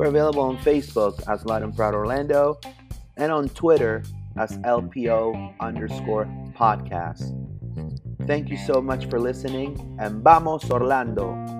We're available on Facebook as Loud and Proud Orlando and on Twitter as LPO underscore podcast. Thank you so much for listening and vamos Orlando!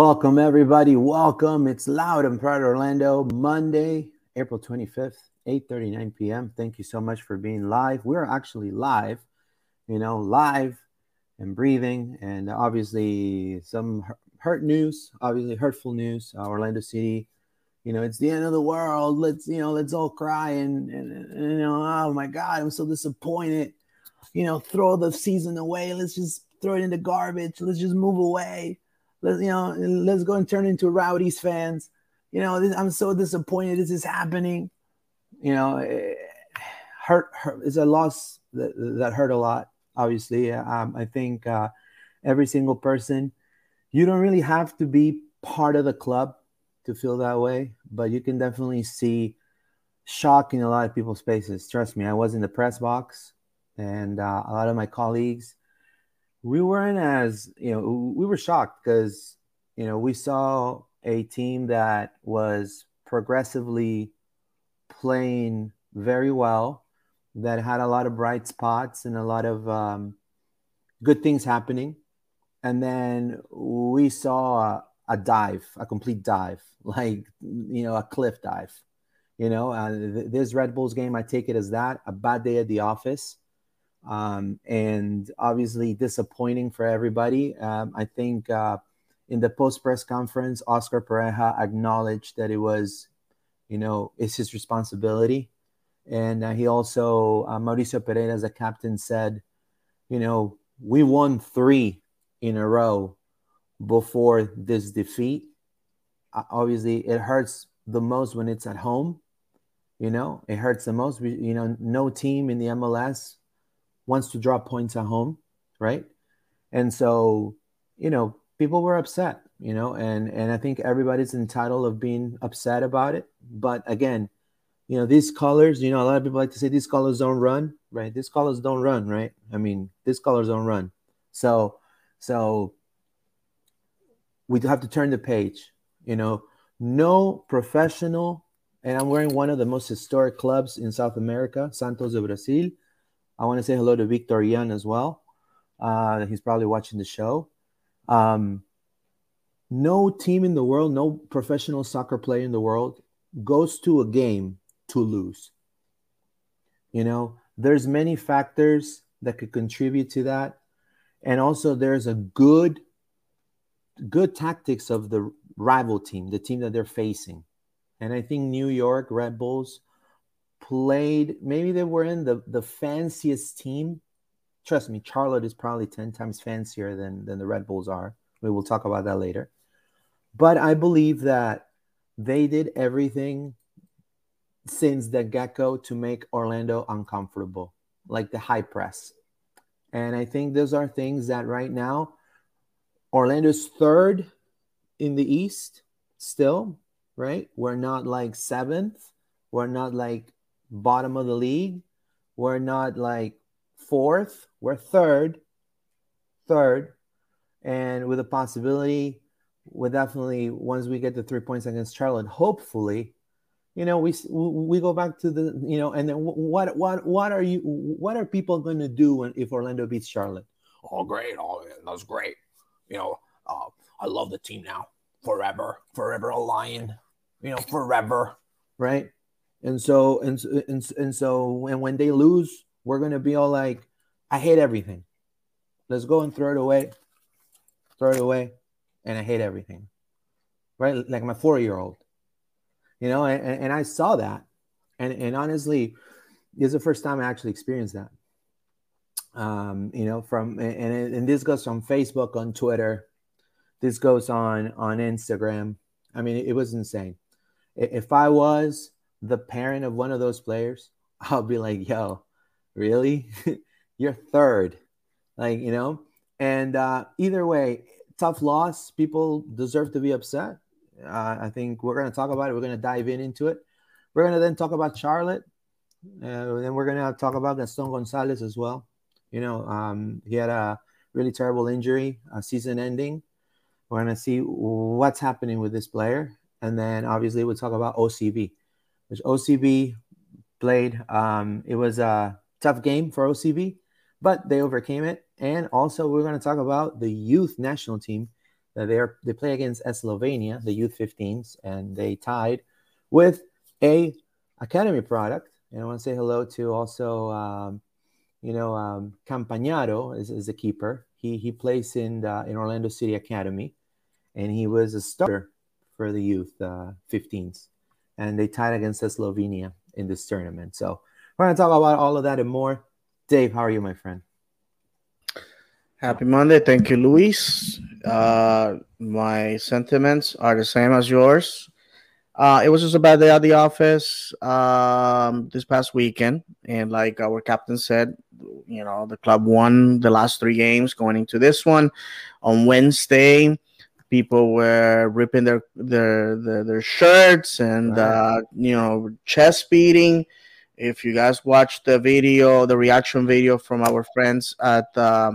Welcome, everybody. Welcome. It's Loud and Proud Orlando, Monday, April 25th, 8.39 p.m. Thank you so much for being live. We're actually live, you know, live and breathing. And obviously some hurt news, obviously hurtful news. Uh, Orlando City, you know, it's the end of the world. Let's, you know, let's all cry and, and, and, you know, oh my God, I'm so disappointed. You know, throw the season away. Let's just throw it in the garbage. Let's just move away Let's you know, let's go and turn into Rowdies fans. You know, this, I'm so disappointed this is happening. You know, it, eh, hurt, hurt is a loss that, that hurt a lot. Obviously, um, I think uh, every single person. You don't really have to be part of the club to feel that way, but you can definitely see shock in a lot of people's faces. Trust me, I was in the press box, and uh, a lot of my colleagues we weren't as you know we were shocked because you know we saw a team that was progressively playing very well that had a lot of bright spots and a lot of um, good things happening. And then we saw a, a, dive a complete dive like you know a cliff dive you know uh, th- this red bulls game i take it as that a bad day at the office Um, and obviously disappointing for everybody. Um, I think uh, in the post press conference, Oscar Pareja acknowledged that it was, you know, it's his responsibility. And uh, he also, uh, Mauricio Pereyra, as a captain, said, you know, we won three in a row before this defeat. Uh, obviously, it hurts the most when it's at home. You know, it hurts the most. We, you know, no team in the MLS wants to drop points at home, right? And so, you know, people were upset, you know, and and I think everybody's entitled of being upset about it. But again, you know, these colors, you know, a lot of people like to say these colors don't run, right? These colors don't run, right? I mean, these colors don't run. So, so we have to turn the page. You know, no professional, and I'm wearing one of the most historic clubs in South America, Santos de Brasil. I want to say hello to Victor Yan as well. Uh, he's probably watching the show. Um, no team in the world, no professional soccer player in the world goes to a game to lose. You know, there's many factors that could contribute to that. And also there's a good good tactics of the rival team, the team that they're facing. And I think New York Red Bulls played, maybe they were in the, the fanciest team. Trust me, Charlotte is probably 10 times fancier than, than the Red Bulls are. We will talk about that later. But I believe that they did everything since the get go to make Orlando uncomfortable, like the high press. And I think those are things that right now, Orlando's third in the East still, right? We're not like seventh. We're not like bottom of the league. We're not like fourth. We're third, third. And with a possibility, we're definitely, once we get the three points against Charlotte, hopefully, you know, we we go back to the, you know, and then what what what are you what are people going to do when if Orlando beats Charlotte? Oh, great! Oh, that's great. You know, uh, I love the team now. Forever, forever a lion. You know, forever. Right. And so and and and so and when they lose, we're gonna be all like, I hate everything. Let's go and throw it away. Throw it away. And I hate everything. Right? Like my four-year-old. You know, and, and I saw that. And and honestly, this is the first time I actually experienced that. Um, you know, from and and this goes from Facebook on Twitter, this goes on on Instagram. I mean, it, it was insane. If I was the parent of one of those players, I'll be like, yo, really? You're third. Like, you know? And uh, either way, tough loss. People deserve to be upset. Uh, I think we're going to talk about it. We're going to dive in into it. We're going to then talk about Charlotte. Uh, then we're going to talk about Gaston Gonzalez as well. You know, um, he had a really terrible injury, a season ending. We're going to see what's happening with this player. And then obviously we'll talk about OCB which OCB played. Um, it was a tough game for OCB, but they overcame it. And also, we're going to talk about the youth national team that they are they play against Slovenia, the youth 15s, and they tied with a academy product. And I want to say hello to also, um, you know, um, Campagnaro is, is a keeper. He he plays in the, in Orlando City Academy, and he was a starter for the youth uh, 15s and they tied against Slovenia in this tournament. So we're going to talk about all of that and more. Dave, how are you, my friend? Happy Monday. Thank you, Luis. Uh, my sentiments are the same as yours. Uh, it was just a bad day at the office um, this past weekend. And like our captain said, you know, the club won the last three games going into this one on Wednesday people were ripping their their their, their shirts and right. uh, you know chest beating. If you guys watched the video, the reaction video from our friends at uh,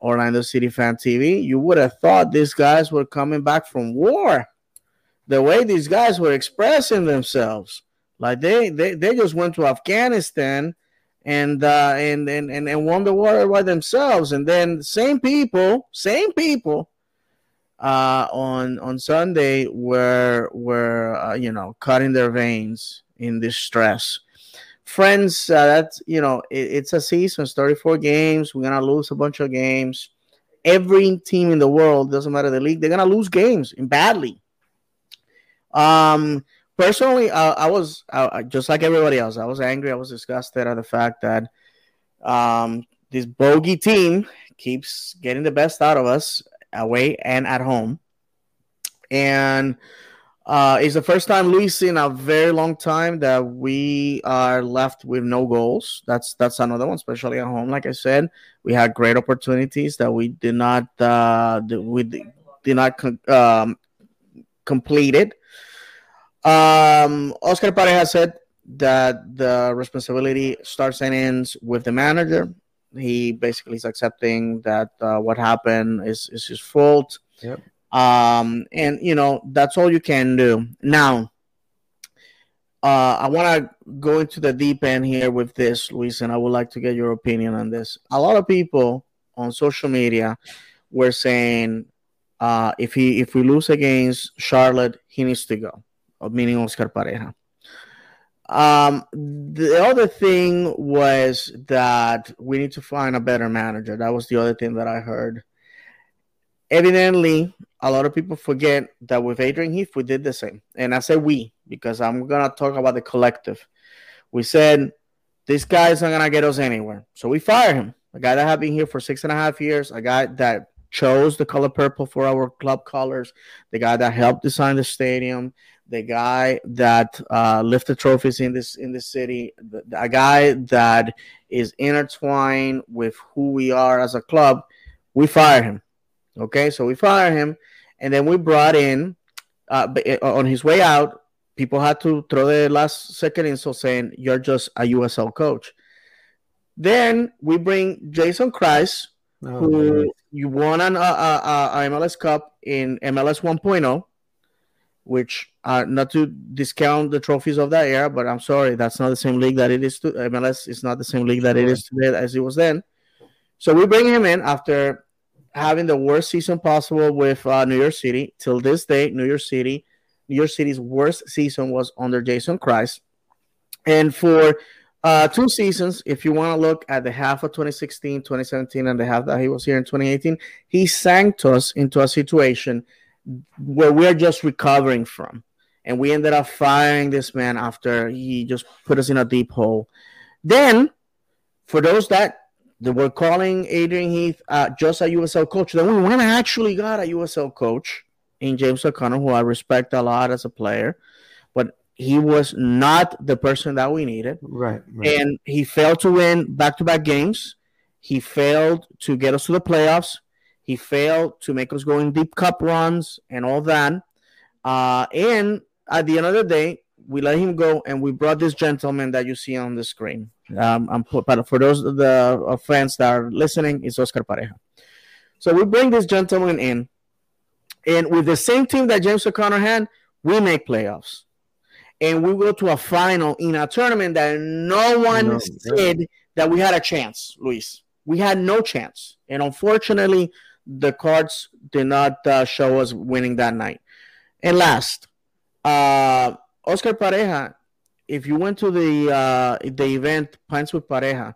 Orlando City Fan TV, you would have thought these guys were coming back from war. The way these guys were expressing themselves, like they they, they just went to Afghanistan and uh, and, and and and won the war by themselves. And then same people, same people uh, on on Sunday were were uh, you know cutting their veins in this stress friends, uh, that's you know, it, it's a season, 34 games. We're gonna lose a bunch of games. Every team in the world, doesn't matter the league, they're gonna lose games badly. Um, personally, uh, I was uh, just like everybody else. I was angry. I was disgusted at the fact that um, this bogey team keeps getting the best out of us away and at home. And uh, it's the first time, Luis, in a very long time that we are left with no goals. That's that's another one, especially at home. Like I said, we had great opportunities that we did not uh, we did not um, complete it. Um, Oscar Pareja said that the responsibility starts and ends with the manager. He basically is accepting that uh, what happened is, is his fault. Yep. Um, and you know that's all you can do. Now, uh, I want to go into the deep end here with this, Luis, and I would like to get your opinion on this. A lot of people on social media were saying uh, if he if we lose against Charlotte, he needs to go, meaning Oscar Pareja. Um, the other thing was that we need to find a better manager. That was the other thing that I heard. Evidently, a lot of people forget that with Adrian Heath, we did the same. And I say we because I'm going to talk about the collective. We said, this guy is not going to get us anywhere. So we fired him. A guy that had been here for six and a half years, a guy that chose the color purple for our club colors, the guy that helped design the stadium, the guy that uh, lifted trophies in this in this city, the, a guy that is intertwined with who we are as a club. We fire him. Okay, so we fire him, and then we brought in uh, uh on his way out. People had to throw the last second insult saying, "You're just a USL coach." Then we bring Jason Kreis, oh, who man. you won an uh, uh, uh MLS Cup in MLS 1.0 which are not to discount the trophies of that era, but I'm sorry, that's not the same league that it is to MLS. It's not the same league that it is today as it was then. So we bring him in after having the worst season possible with uh, New York City. Till this day, New York City, New York City's worst season was under Jason Kreis. And for uh, two seasons, if you want to look at the half of 2016, 2017, and the half that he was here in 2018, he sank us into a situation – where we're just recovering from. And we ended up firing this man after he just put us in a deep hole. Then, for those that, were calling Adrian Heath uh, just a USL coach, then we went actually got a USL coach in James O'Connor, who I respect a lot as a player, but he was not the person that we needed. Right. right. And he failed to win back to back games. He failed to get us to the playoffs. He failed to make us go in deep cup runs and all that. Uh, and at the end of the day, we let him go and we brought this gentleman that you see on the screen. Um, I'm, but for those of the uh, fans that are listening, it's Oscar Pareja. So we bring this gentleman in, and with the same team that James O'Connor had, we make playoffs. And we go to a final in a tournament that no one no, said that we had a chance, Luis. We had no chance. And unfortunately, the cards did not uh, show us winning that night. And last, uh, Oscar Pareja. If you went to the uh, the event Pints with Pareja,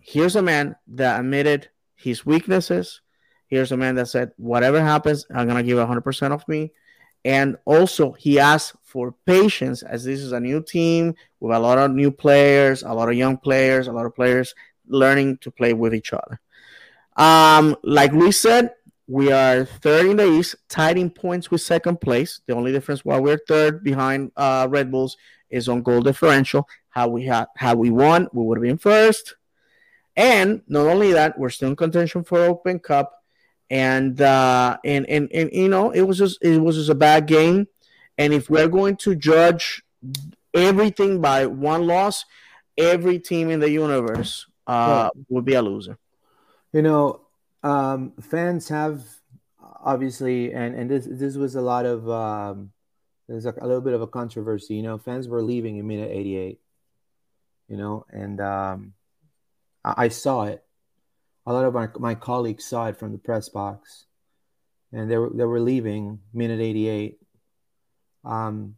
here's a man that admitted his weaknesses. Here's a man that said, "Whatever happens, I'm gonna give 100 percent of me." And also, he asked for patience as this is a new team with a lot of new players, a lot of young players, a lot of players learning to play with each other. Um, like we said, we are third in the East, tied in points with second place. The only difference why we're third behind uh, Red Bulls is on goal differential. How we had had we won, we would have been first. And not only that, we're still in contention for Open Cup. And uh, and, and and you know, it was just it was just a bad game. And if we're going to judge everything by one loss, every team in the universe uh, would be a loser. You know, um, fans have obviously, and and this this was a lot of um, there's a, a little bit of a controversy. You know, fans were leaving in minute 88. You know, and um, I, I saw it. A lot of my, my colleagues saw it from the press box, and they were they were leaving minute 88. Um,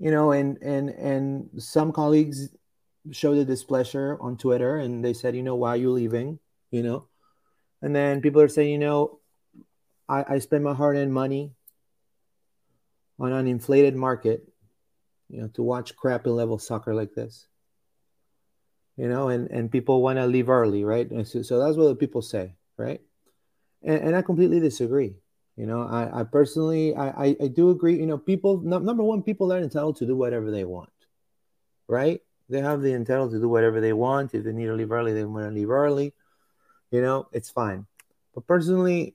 you know, and and and some colleagues showed a displeasure on Twitter and they said, you know, why are you leaving? You know, and then people are saying, you know, I, I spend my hard earned money on an inflated market, you know, to watch crappy level soccer like this. You know, and, and people want to leave early, right? So, so that's what the people say, right? And, and I completely disagree. You know, I, I personally, I, I, I do agree. You know, people, no, number one, people are entitled to do whatever they want, right? They have the entitled to do whatever they want. If they need to leave early, they want to leave early. You know, it's fine. But personally,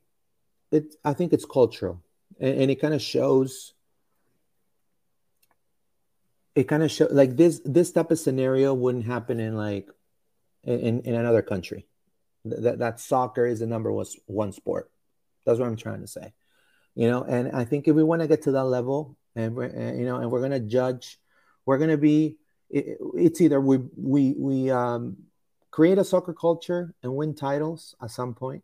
it I think it's cultural, and, and it kind of shows. It kind of show like this this type of scenario wouldn't happen in like in in another country. That that soccer is the number one sport. That's what I'm trying to say. You know, and I think if we want to get to that level, and we're you know, and we're gonna judge, we're gonna be. It, it's either we we we um create a soccer culture and win titles at some point,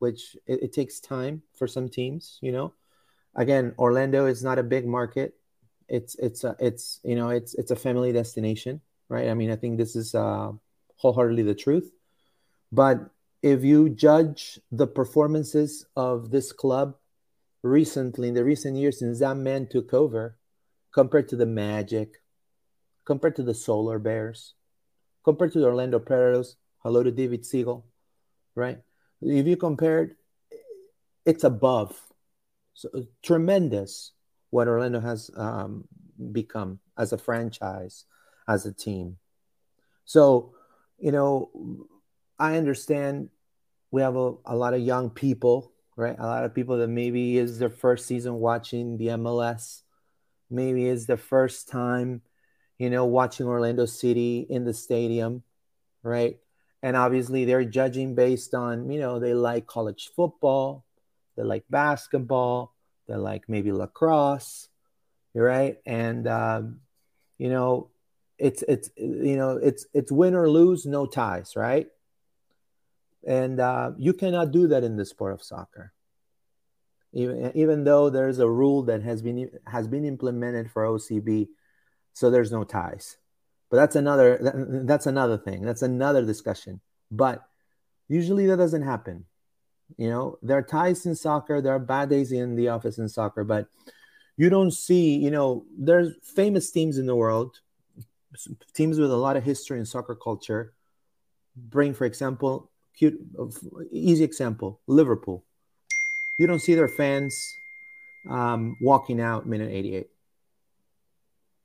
which it, it, takes time for some teams. You know, again, Orlando is not a big market. It's it's a, it's you know it's it's a family destination, right? I mean, I think this is uh, wholeheartedly the truth. But if you judge the performances of this club recently in the recent years since that man took over, compared to the Magic, compared to the Solar Bears, compared to the Orlando Predators. Hello to David Siegel, right? If you compared, it's above. So tremendous what Orlando has um, become as a franchise, as a team. So, you know, I understand we have a, a lot of young people, right? A lot of people that maybe is their first season watching the MLS, maybe is the first time you know, watching Orlando City in the stadium, right? And obviously they're judging based on, you know, they like college football, they like basketball, they like maybe lacrosse, right? And um, you know, it's it's you know, it's it's win or lose, no ties, right? And uh, you cannot do that in the sport of soccer. Even even though there's a rule that has been has been implemented for OCB so there's no ties. But that's another that's another thing. That's another discussion. But usually that doesn't happen. You know, there are ties in soccer, there are bad days in the office in soccer, but you don't see, you know, there's famous teams in the world, teams with a lot of history in soccer culture. Bring, for example, cute, easy example, Liverpool. You don't see their fans um, walking out minute 88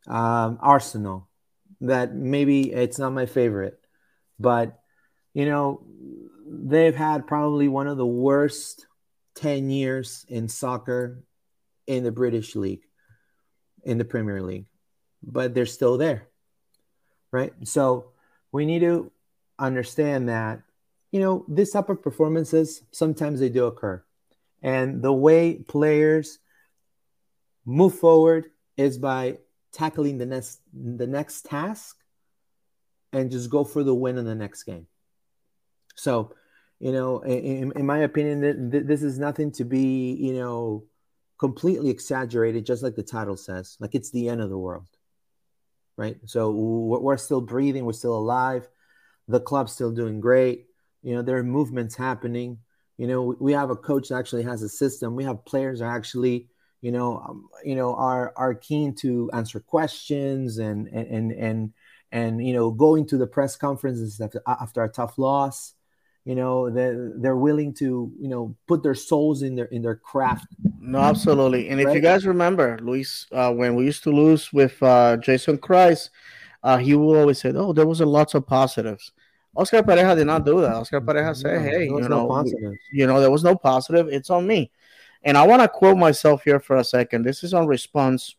um, Arsenal. That maybe it's not my favorite, but you know they've had probably one of the worst 10 years in soccer in the British League, in the Premier League, but they're still there, right? So we need to understand that, you know, this type of performances sometimes they do occur. And the way players move forward is by tackling the next the next task and just go for the win in the next game. So, you know, in, in my opinion, this is nothing to be, you know, completely exaggerated, just like the title says. Like it's the end of the world, right? So we're still breathing, we're still alive. The club's still doing great. You know, there are movements happening. You know, we have a coach that actually has a system. We have players that are actually you know, um, you know, are are keen to answer questions and and and and, and you know, going to the press conferences after, after a tough loss. You know, they're, they're willing to you know put their souls in their in their craft. No, absolutely. And if you guys remember, Luis, uh, when we used to lose with uh, Jason Kreis uh, he would always say, "Oh, there was a lots of positives." Oscar Pareja did not do that. Oscar Pareja said, "Hey, you know, no you know, there was no positive. It's on me." And I want to quote myself here for a second. This is on response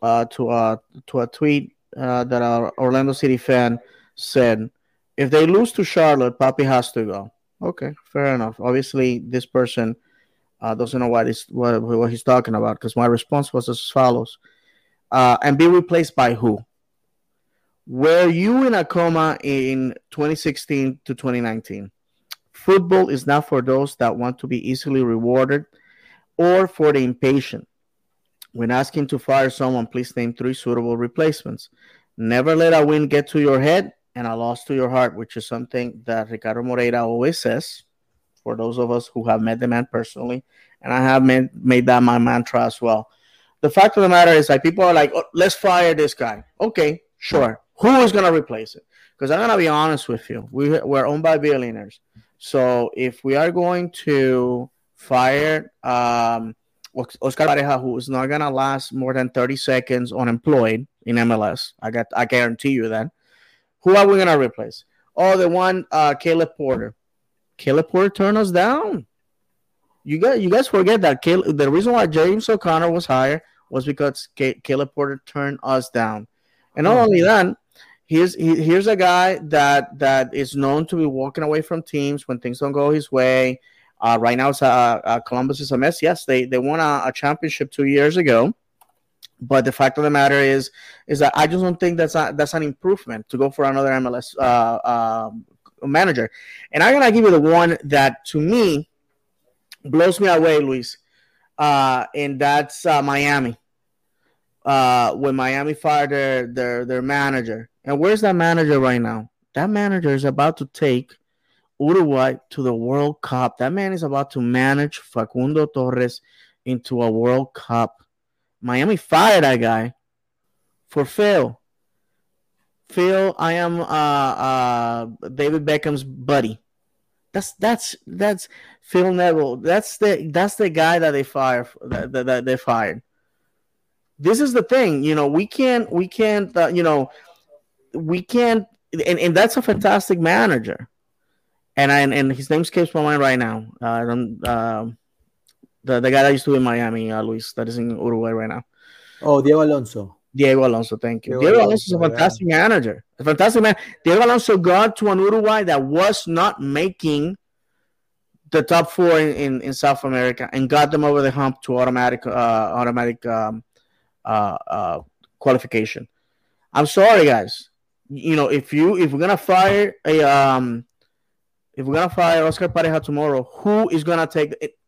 uh, to a to a tweet uh, that our Orlando City fan said. If they lose to Charlotte, Papi has to go. Okay, fair enough. Obviously, this person uh, doesn't know what he's what, what he's talking about because my response was as follows: uh, and be replaced by who? Were you in a coma in 2016 to 2019? Football is not for those that want to be easily rewarded or for the impatient. When asking to fire someone, please name three suitable replacements. Never let a win get to your head. and a loss to your heart, which is something that Ricardo Moreira always says. For those of us who have met the man personally, and I have made, made that my mantra as well. The fact of the matter is, like people are like, oh, "Let's fire this guy." Okay, sure. Who is gonna replace it? Because I'm gonna be honest with you, we we're owned by billionaires. So if we are going to fire um, Oscar Pareja, who is not gonna last more than 30 seconds unemployed in MLS, I got I guarantee you that. Who are we gonna replace? Oh, the one uh, Caleb Porter. Caleb Porter turned us down. You guys, you guys forget that Caleb, the reason why James O'Connor was hired was because Caleb Porter turned us down, and not only that, here's he, here's a guy that that is known to be walking away from teams when things don't go his way. Uh, right now, it's, uh, uh, Columbus is a mess. Yes, they they won a, a, championship two years ago, but the fact of the matter is is that I just don't think that's a, that's an improvement to go for another MLS uh, um, manager. And I'm gonna give you the one that to me blows me away, Luis, uh, and that's uh, Miami. When Miami fired their, their their manager, and where's that manager right now? That manager is about to take Uruguay to the World Cup. That man is about to manage Facundo Torres into a World Cup. Miami fired that guy for Phil. Phil, I am uh, uh, David Beckham's buddy. That's that's that's Phil Neville. That's the that's the guy that they fired that, that, that they fired. This is the thing, you know. We can't we can't uh, you know we can't and, and that's a fantastic manager and I, and his name escapes my mind right now. Uh, I don't. Uh, the the guy that used to be in Miami, uh, Luis, that is in Uruguay right now. Oh, Diego Alonso. Diego Alonso, thank you. Diego, Diego Alonso is a fantastic yeah. manager, a fantastic man. Diego Alonso got to an Uruguay that was not making the top four in, in, in South America and got them over the hump to automatic uh, automatic um, uh, uh, qualification. I'm sorry, guys. You know, if you if we're gonna fire a um if we're gonna fire Oscar Pareja tomorrow, who is gonna take it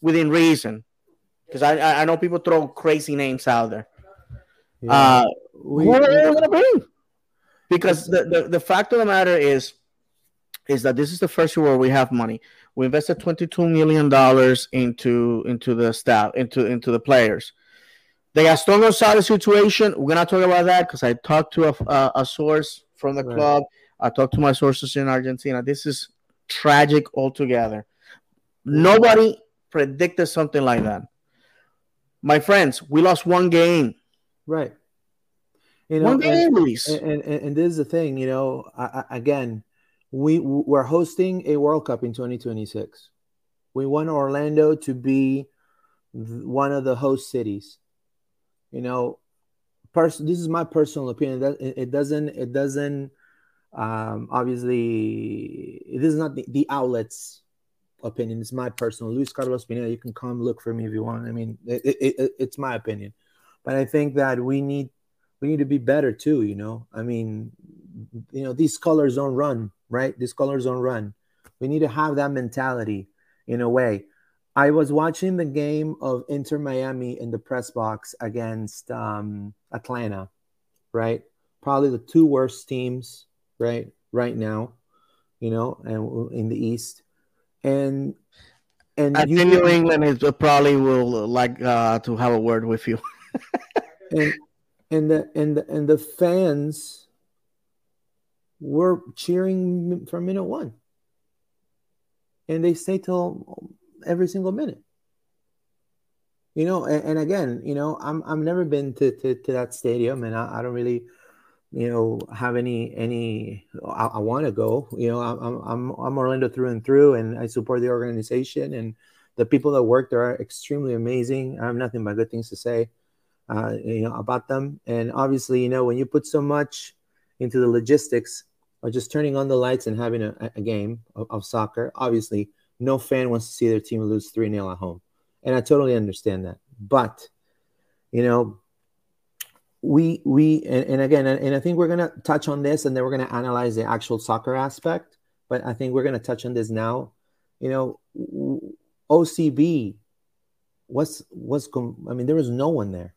within reason? Because I I know people throw crazy names out there. Yeah. Uh, we, who are they gonna bring? Because the, the, the fact of the matter is is that this is the first year where we have money. We invested twenty two million dollars into into the staff into into the players. The Gaston Gonzalez situation, we're gonna talk about that because I talked to a, a, a, source from the right. club. I talked to my sources in Argentina. This is tragic altogether. Nobody predicted something like that. My friends, we lost one game. Right. You know, one game, and, and, and, and, this is the thing, you know, I, I, again, we we're hosting a World Cup in 2026. We want Orlando to be one of the host cities. You know, pers- this is my personal opinion. That it, it doesn't it doesn't um, obviously, this is not the, the outlet's opinion. It's my personal. Luis Carlos Pineda, you can come look for me if you want. I mean, it, it, it, it's my opinion, but I think that we need we need to be better too. You know, I mean, you know, these colors don't run right. These colors don't run. We need to have that mentality in a way. I was watching the game of Inter Miami in the press box against um, Atlanta, right? Probably the two worst teams right right now, you know, and in the East, and and I think New England is uh, probably will like uh, to have a word with you. and and the and the, and the fans were cheering from minute one, and they stay till every single minute. You know, and, and again, you know, I'm I've never been to, to, to that stadium, and I, I don't really you know have any any i, I want to go you know I'm, I'm i'm orlando through and through and i support the organization and the people that work there are extremely amazing. I have nothing but good things to say uh, you know about them. And obviously you know when you put so much into the logistics of just turning on the lights and having a, a game of, of soccer obviously no fan wants to see their team lose 3-0 at home. And i totally understand that. But you know we we and, and again and i think we're going to touch on this and then we're going to analyze the actual soccer aspect but i think we're going to touch on this now you know ocb what's what's i mean there was no one there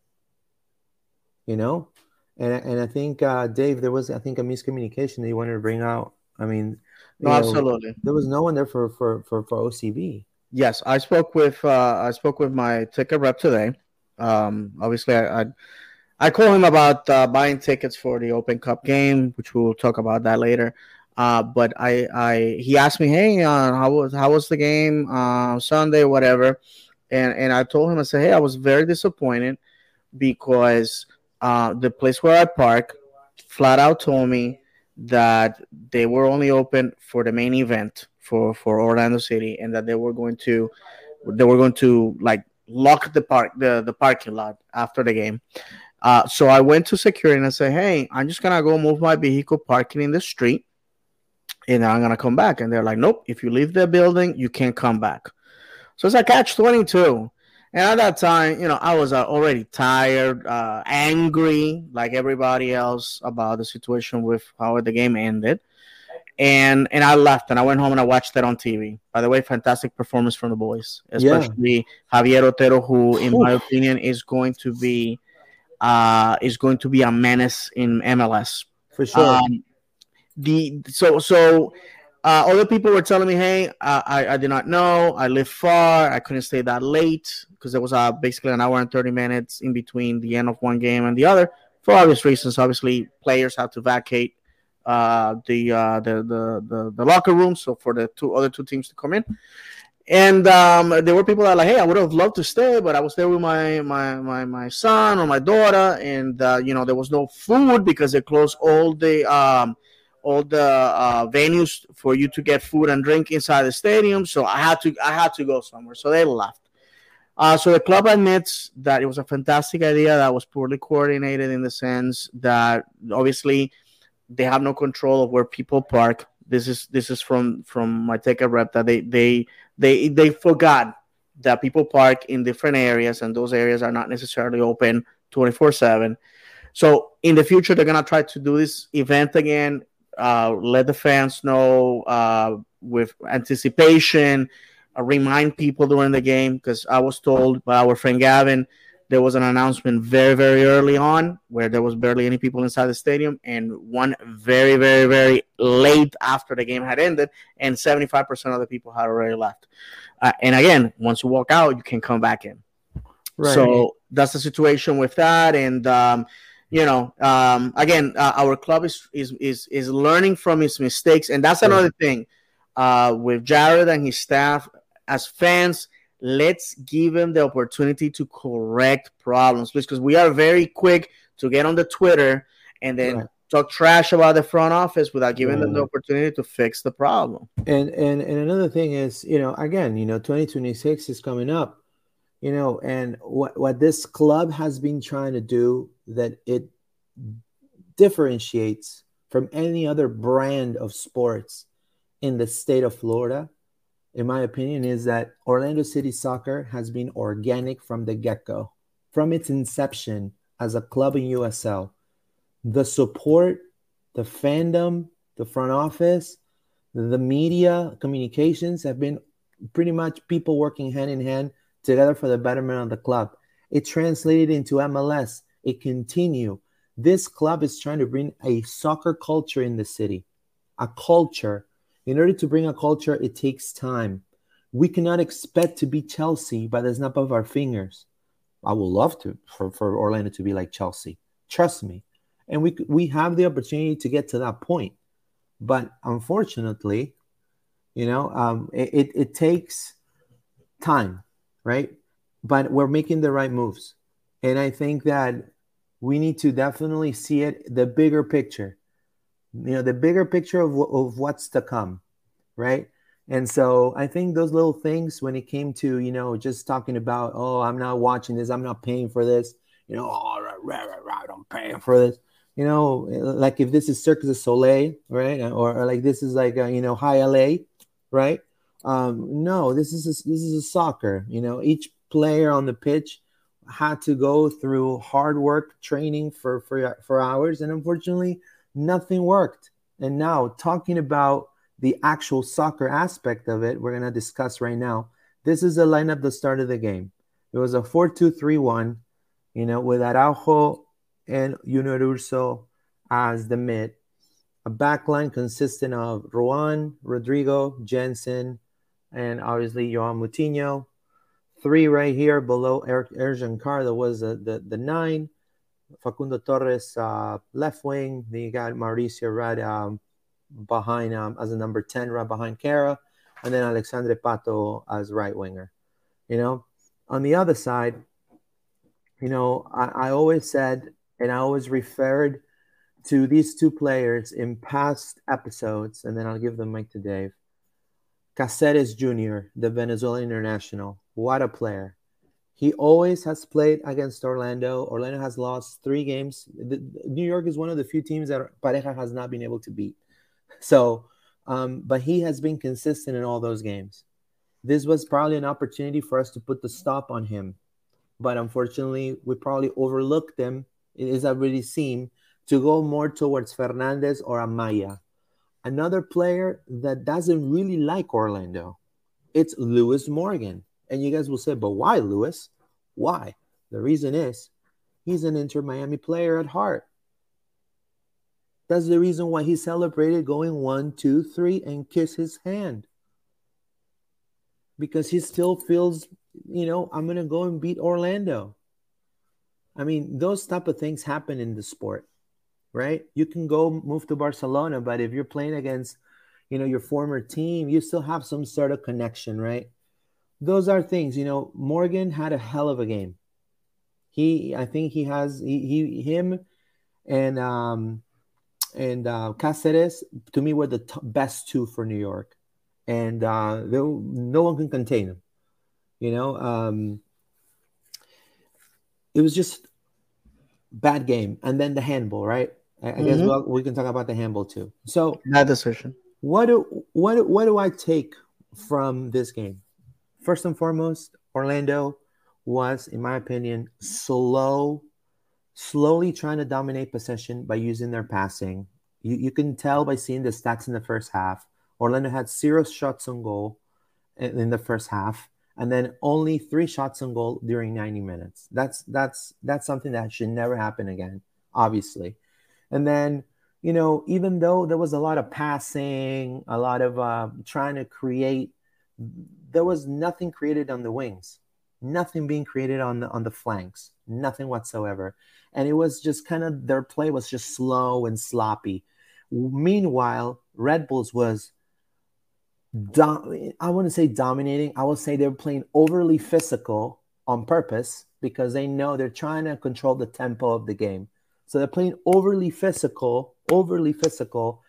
you know and and I think uh, Dave, there was I think a miscommunication that you wanted to bring out. I mean, no, know, absolutely, there was no one there for for for for OCB. Yes, I spoke with uh, I spoke with my ticket rep today. Um, obviously, I, I I called him about uh, buying tickets for the Open Cup game, which we'll talk about that later. Uh, but I, I, he asked me, hey, uh, how was how was the game uh, Sunday, whatever, and and I told him, I said, hey, I was very disappointed because uh, the place where I park flat out told me that they were only open for the main event for for Orlando City, and that they were going to they were going to like lock the park the the parking lot after the game. Uh, so I went to security and I said, "Hey, I'm just gonna go move my vehicle parking in the street, and I'm gonna come back." And they're like, "Nope. If you leave the building, you can't come back." So it's a catch twenty two. And at that time, you know, I was uh, already tired, uh, angry, like everybody else, about the situation with how the game ended. And and I left and I went home and I watched that on TV. By the way, fantastic performance from the boys, especially yeah. Javier Otero, who, in my opinion, is going to be uh, is going to be a menace in MLS for sure. Um, the so so uh, other people were telling me, "Hey, I I did not know. I live far. I couldn't stay that late because there was uh, basically an hour and thirty minutes in between the end of one game and the other for obvious reasons. Obviously, players have to vacate uh, the, uh, the, the the the locker room, so for the two other two teams to come in. And um, there were people that like, hey, I would have loved to stay, but I was there with my my my, my son or my daughter, and uh, you know there was no food because they closed all the um, all the uh, venues for you to get food and drink inside the stadium. So I had to I had to go somewhere. So they left. Uh, so the club admits that it was a fantastic idea that was poorly coordinated in the sense that obviously they have no control of where people park. This is this is from from my ticket rep that they they they they forgot that people park in different areas and those areas are not necessarily open 24 7 so in the future they're going to try to do this event again uh, let the fans know uh, with anticipation uh, remind people during the game because i was told by our friend gavin there was an announcement very very early on where there was barely any people inside the stadium and one very very very late after the game had ended and 75% of the people had already left uh, and again once you walk out you can come back in right. so that's the situation with that and um, you know um, again uh, our club is, is is is learning from its mistakes and that's another right. thing uh, with jared and his staff as fans let's give them the opportunity to correct problems, please, because we are very quick to get on the Twitter and then right. talk trash about the front office without giving them the opportunity to fix the problem. And and and another thing is, you know, again, you know, 2026 is coming up, you know, and what what this club has been trying to do that it differentiates from any other brand of sports in the state of Florida in my opinion, is that Orlando City Soccer has been organic from the get go, from its inception as a club in USL. The support, the fandom, the front office, the media, communications have been pretty much people working hand in hand together for the betterment of the club. It translated into MLS. It continued. This club is trying to bring a soccer culture in the city, a culture in order to bring a culture, it takes time. We cannot expect to be Chelsea by the snap of our fingers. I would love to for, for Orlando to be like Chelsea. Trust me. And we we have the opportunity to get to that point. But unfortunately, you know, um, it, it, it takes time, right? But we're making the right moves. And I think that we need to definitely see it, the bigger picture you know the bigger picture of, of what's to come right? And so i think those little things when it came to you know just talking about oh i'm not watching this i'm not paying for this you know oh, right, right, right, right, i'm paying for this. You know like if this is circus du soleil right? Or, or like this is like a, you know high la right? Um no this is a, this is a soccer you know each player on the pitch had to go through hard work training for for for hours. And unfortunately nothing worked. And now, talking about the actual soccer aspect of it, we're going to discuss right now. This is the lineup the start of the game. It was a 4 2 3 1, you know, with Araujo and Junior Urso as the mid. A backline consisting of Ruan, Rodrigo, Jansson, and obviously Joao Moutinho. Three right here below Eric Ercan Kara, was uh, the, the nine. Facundo Torres, uh, left wing. Then you got Mauricio right um, behind um, as a number 10, right behind Kara. And then Alexandre Pato as right winger. You know, on the other side, you know, I, I always said, and I always referred to these two players in past episodes, and then I'll give the mic to Dave. Cásseres Jr., the Venezuelan international. What a player. He always has played against Orlando. Orlando has lost three games. The, New York is one of the few teams that Pareja has not been able to beat. So, um, but he has been consistent in all those games. This was probably an opportunity for us to put the stop on him. But unfortunately, we probably overlooked him. It is already seen to go more towards Fernandez or Amaya. Another player that doesn't really like Orlando, it's Lewis Morgan. And you guys will say, but why, Lewis? Why? The reason is he's an Inter Miami player at heart. That's the reason why he celebrated going one, two, three, and kiss his hand. Because he still feels, you know, I'm gonna go and beat Orlando. I mean, those type of things happen in the sport, right? You can go move to Barcelona, but if you're playing against, you know, your former team, you still have some sort of connection, right? Those are things you know morgan had a hell of a game. He i think he has he, he him and um and uh Cásseres to me were the t- best two for new york. And uh they, no one can contain them you know um it was just bad game. And then the handball right? I, I mm-hmm. guess well, we can talk about the handball too. So that decision. what do what what do i take from this game First and foremost, Orlando was, in my opinion, slow, slowly trying to dominate possession by using their passing. You, you can tell by seeing the stats in the first half. Orlando had zero shots on goal in, in the first half, and then only three shots on goal during 90 minutes. That's that's that's something that should never happen again, obviously. And then you know, even though there was a lot of passing, a lot of uh, trying to create there was nothing created on the wings, nothing being created on the on the flanks, nothing whatsoever. And it was just kind of their play was just slow and sloppy. Meanwhile, Red Bulls was I wouldn't say dominating. I would say they were playing overly physical on purpose because they know they're trying to control the tempo of the game. So they're playing overly physical, overly physical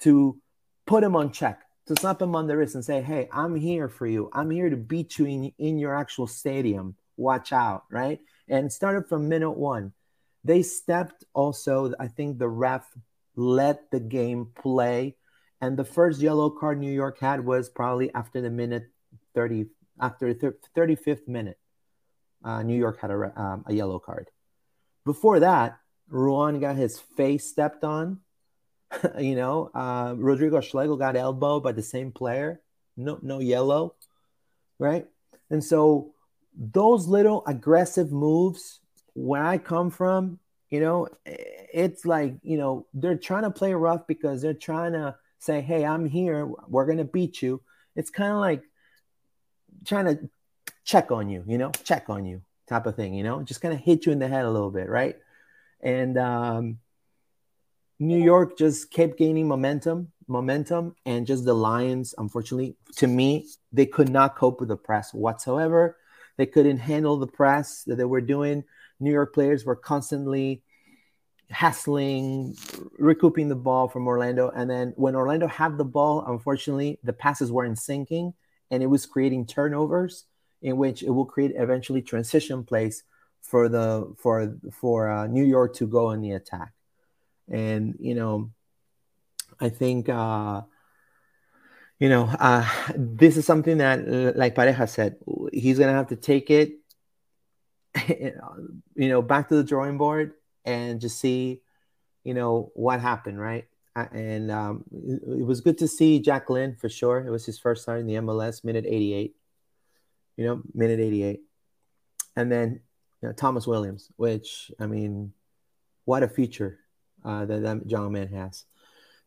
to put them on check to slap him on the wrist and say, Hey, I'm here for you. I'm here to beat you in, in your actual stadium. Watch out, right? And started from minute one. They stepped also, I think the ref let the game play. And the first yellow card New York had was probably after the minute 30, after the 35th minute. Uh, New York had a, um, a yellow card. Before that, Ruan got his face stepped on you know, uh, Rodrigo Schlegel got elbowed by the same player. No, no yellow, right? And so those little aggressive moves, where I come from, you know, it's like you know they're trying to play rough because they're trying to say, "Hey, I'm here. We're gonna beat you." It's kind of like trying to check on you, you know, check on you type of thing, you know, just kind of hit you in the head a little bit, right? And um, New York just kept gaining momentum, momentum, and just the Lions, unfortunately, to me, they could not cope with the press whatsoever. They couldn't handle the press that they were doing. New York players were constantly hassling, recouping the ball from Orlando. And then when Orlando had the ball, unfortunately, the passes weren't sinking and it was creating turnovers in which it will create eventually transition plays for the for for uh, New York to go in the attack. And, you know, I think, uh, you know, uh, this is something that, like Pareja said, he's going to have to take it, you know, back to the drawing board and just see, you know, what happened, right? And um, it was good to see Jack Lynn for sure. It was his first start in the MLS, minute 88, you know, minute 88. And then you know, Thomas Williams, which, I mean, what a future uh, that, that John Man has.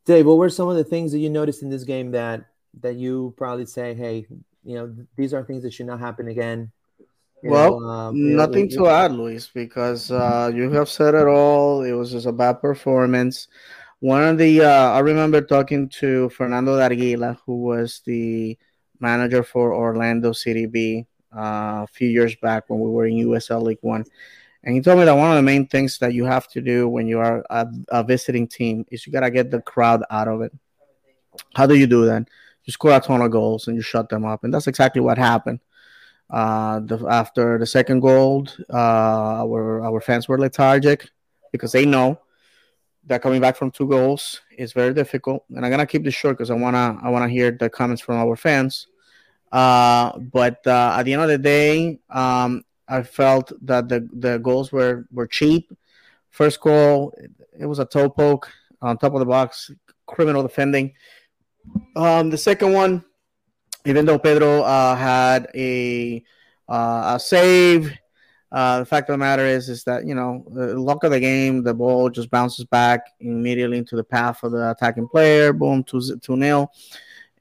Dave, what were some of the things that you noticed in this game that that you probably say, hey, you know, these are things that should not happen again? You well, know, um, nothing know, to add, Luis, because uh, you have said it all. It was just a bad performance. One of the, uh, I remember talking to Fernando Darguila, who was the manager for Orlando City B uh, a few years back when we were in USL League One. And he told me that one of the main things that you have to do when you are a, a visiting team is you got to get the crowd out of it. How do you do that? You score a ton of goals and you shut them up. And that's exactly what happened. Uh, the, after the second goal, uh, our, our fans were lethargic because they know that coming back from two goals is very difficult. And I'm gonna keep this short because I wanna I wanna hear the comments from our fans. Uh, but uh, at the end of the day, um, I felt that the, the goals were, were cheap. First goal, it was a toe poke on top of the box, criminal defending. Um, the second one, even though Pedro uh, had a uh, a save, uh, the fact of the matter is is that you know the luck of the game, the ball just bounces back immediately into the path of the attacking player. Boom, two two nil.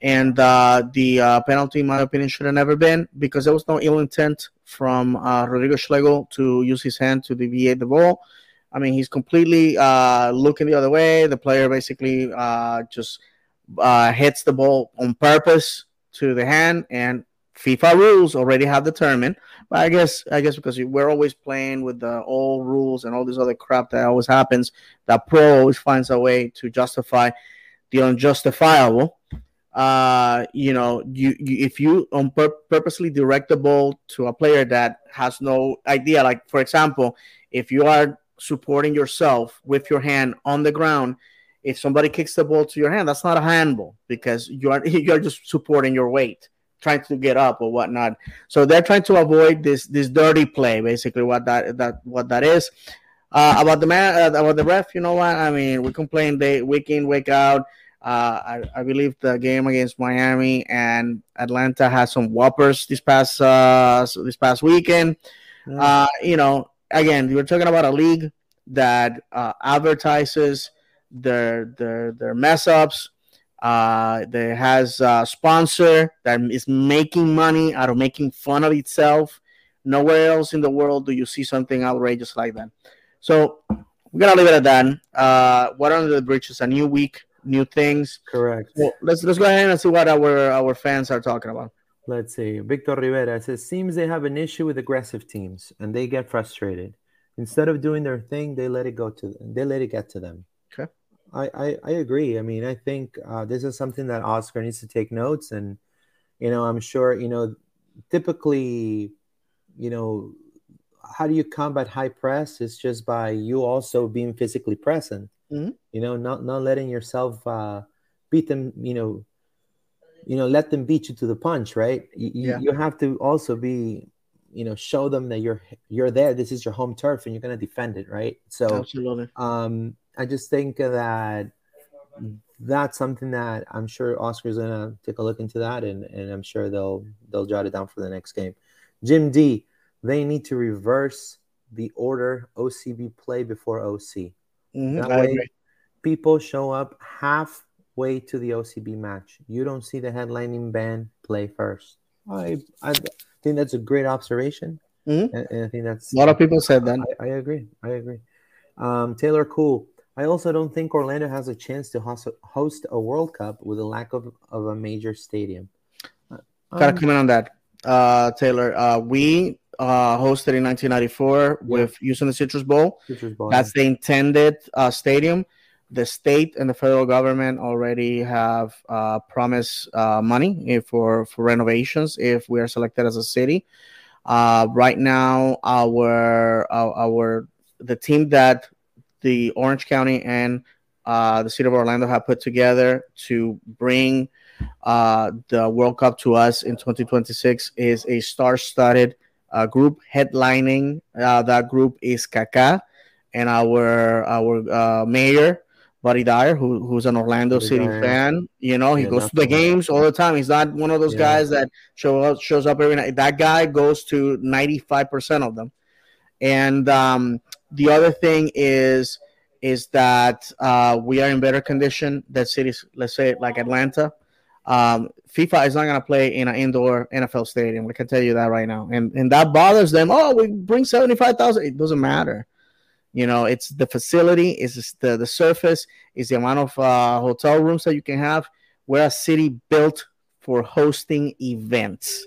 And uh, the uh, penalty, in my opinion, should have never been because there was no ill intent from uh, Rodrigo Schlegel to use his hand to deviate the ball. I mean, he's completely uh, looking the other way. The player basically uh, just uh, hits the ball on purpose to the hand, and FIFA rules already have determined. But I guess, I guess because we're always playing with the old rules and all this other crap that always happens, that pro always finds a way to justify the unjustifiable uh, you know, you, you if you on pur- purposely direct the ball to a player that has no idea, like for example, if you are supporting yourself with your hand on the ground, if somebody kicks the ball to your hand, that's not a handball because you are you're just supporting your weight, trying to get up or whatnot. So they're trying to avoid this this dirty play, basically what that that what that is. Uh, about the man, uh, about the ref, you know what? I mean, we complain day week in, week out. Uh, I, I, believe the game against Miami and Atlanta had some whoppers this past uh, this past weekend. Uh, you know, again, we're talking about a league that uh, advertises their their their mess ups. Uh, that has a sponsor that is making money out of making fun of itself. Nowhere else in the world do you see something outrageous like that. So we're gonna leave it at that. Uh, what under the bridge is a new week new things. Correct. Well, let's let's go ahead and see what our our fans are talking about. Let's see. Victor Rivera says seems they have an issue with aggressive teams and they get frustrated. Instead of doing their thing, they let it go to them. They let it get to them. Okay. I, I, I agree. I mean, I think uh, this is something that Oscar needs to take notes, and you know, I'm sure you know, typically, you know, how do you combat high press? It's just by you also being physically present. Mm-hmm. You know, not not letting yourself uh, beat them. You know, you know, let them beat you to the punch. Right. You, yeah. you have to also be, you know, show them that you're you're there. This is your home turf, and you're gonna defend it. Right. So, absolutely. Um, I just think that that's something that I'm sure Oscar's gonna take a look into that, and and I'm sure they'll they'll jot it down for the next game. Jim D, they need to reverse the order OCB play before OC. Mm-hmm. That way, people show up halfway to the OCB match. You don't see the headlining band play first. I I think that's a great observation. Mm-hmm. And, and, I think that's a lot of people said that. I, I agree. I agree. Um, Taylor Cool. I also don't think Orlando has a chance to host, host a World Cup with a lack of, of a major stadium. Um, Gotta comment on that, uh, Taylor. Uh, we uh, hosted in 1994 yeah. with using the Citrus Bowl. Citrus Bowl That's yeah. the intended uh, stadium. The state and the federal government already have uh, promised uh, money for for renovations if we are selected as a city. Uh, right now, our, our, our the team that the Orange County and uh, the city of Orlando have put together to bring the World Cup to us in 2026 is a star-studded uh, group headlining uh, that group is Kaka and our our uh, mayor Buddy Dyer, who, who's an Orlando Buddy City Dyer. fan. You know, he yeah, goes to the games all the time. He's not one of those yeah. guys that show up shows up every night. That guy goes to ninety five percent of them. And um, the other thing is is that uh, we are in better condition than cities, let's say like Atlanta. Um, FIFA is not going to play in an indoor NFL stadium. I can tell you that right now, and and that bothers them. Oh, we bring seventy five thousand. It doesn't matter. You know, it's the facility, is the the surface, is the amount of uh, hotel rooms that you can have. We're a city built for hosting events,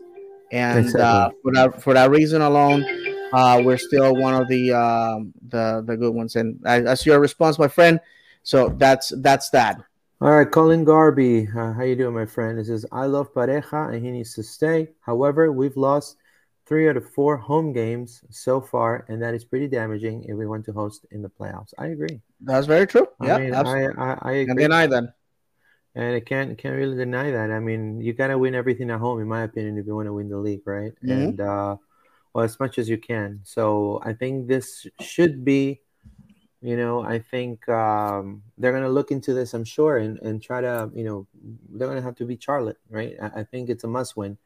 and exactly. uh, for that for that reason alone, uh, we're still one of the um, the the good ones. And I, I see your response, my friend. So that's that's that. All right, Colin Garby, uh, how you doing, my friend? It says I love Pareja and he needs to stay. However, we've lost three out of four home games so far, and that is pretty damaging if we want to host in the playoffs. I agree. That's very true. Yeah, I, mean, I, I, I agree. And deny that. And I can't can't really deny that. I mean, you gotta win everything at home, in my opinion, if you want to win the league, right? Mm-hmm. And uh, well, as much as you can. So I think this should be, you know, I think um, they're gonna look into this, I'm sure, and and try to, you know, they're gonna have to beat Charlotte, right? I, I think it's a must win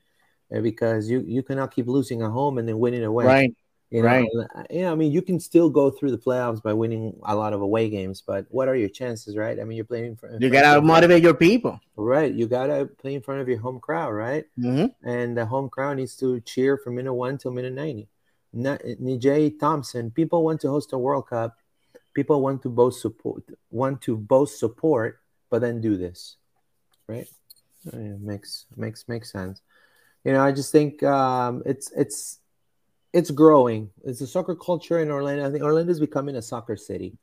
uh, because you you cannot keep losing at home and then winning away, right? You know, right. Yeah, I mean, you can still go through the playoffs by winning a lot of away games, but what are your chances, right? I mean, you're playing for. You gotta motivate your people, right? You gotta play in front of your home crowd, right? Mm-hmm. And the home crowd needs to cheer from minute one till minute ninety. Nijay Thompson, people want to host a World Cup. People want to both support, want to both support, but then do this, right? It makes makes makes sense. You know, I just think um, it's it's it's growing. It's a soccer culture in Orlando. I think Orlando is becoming a soccer city.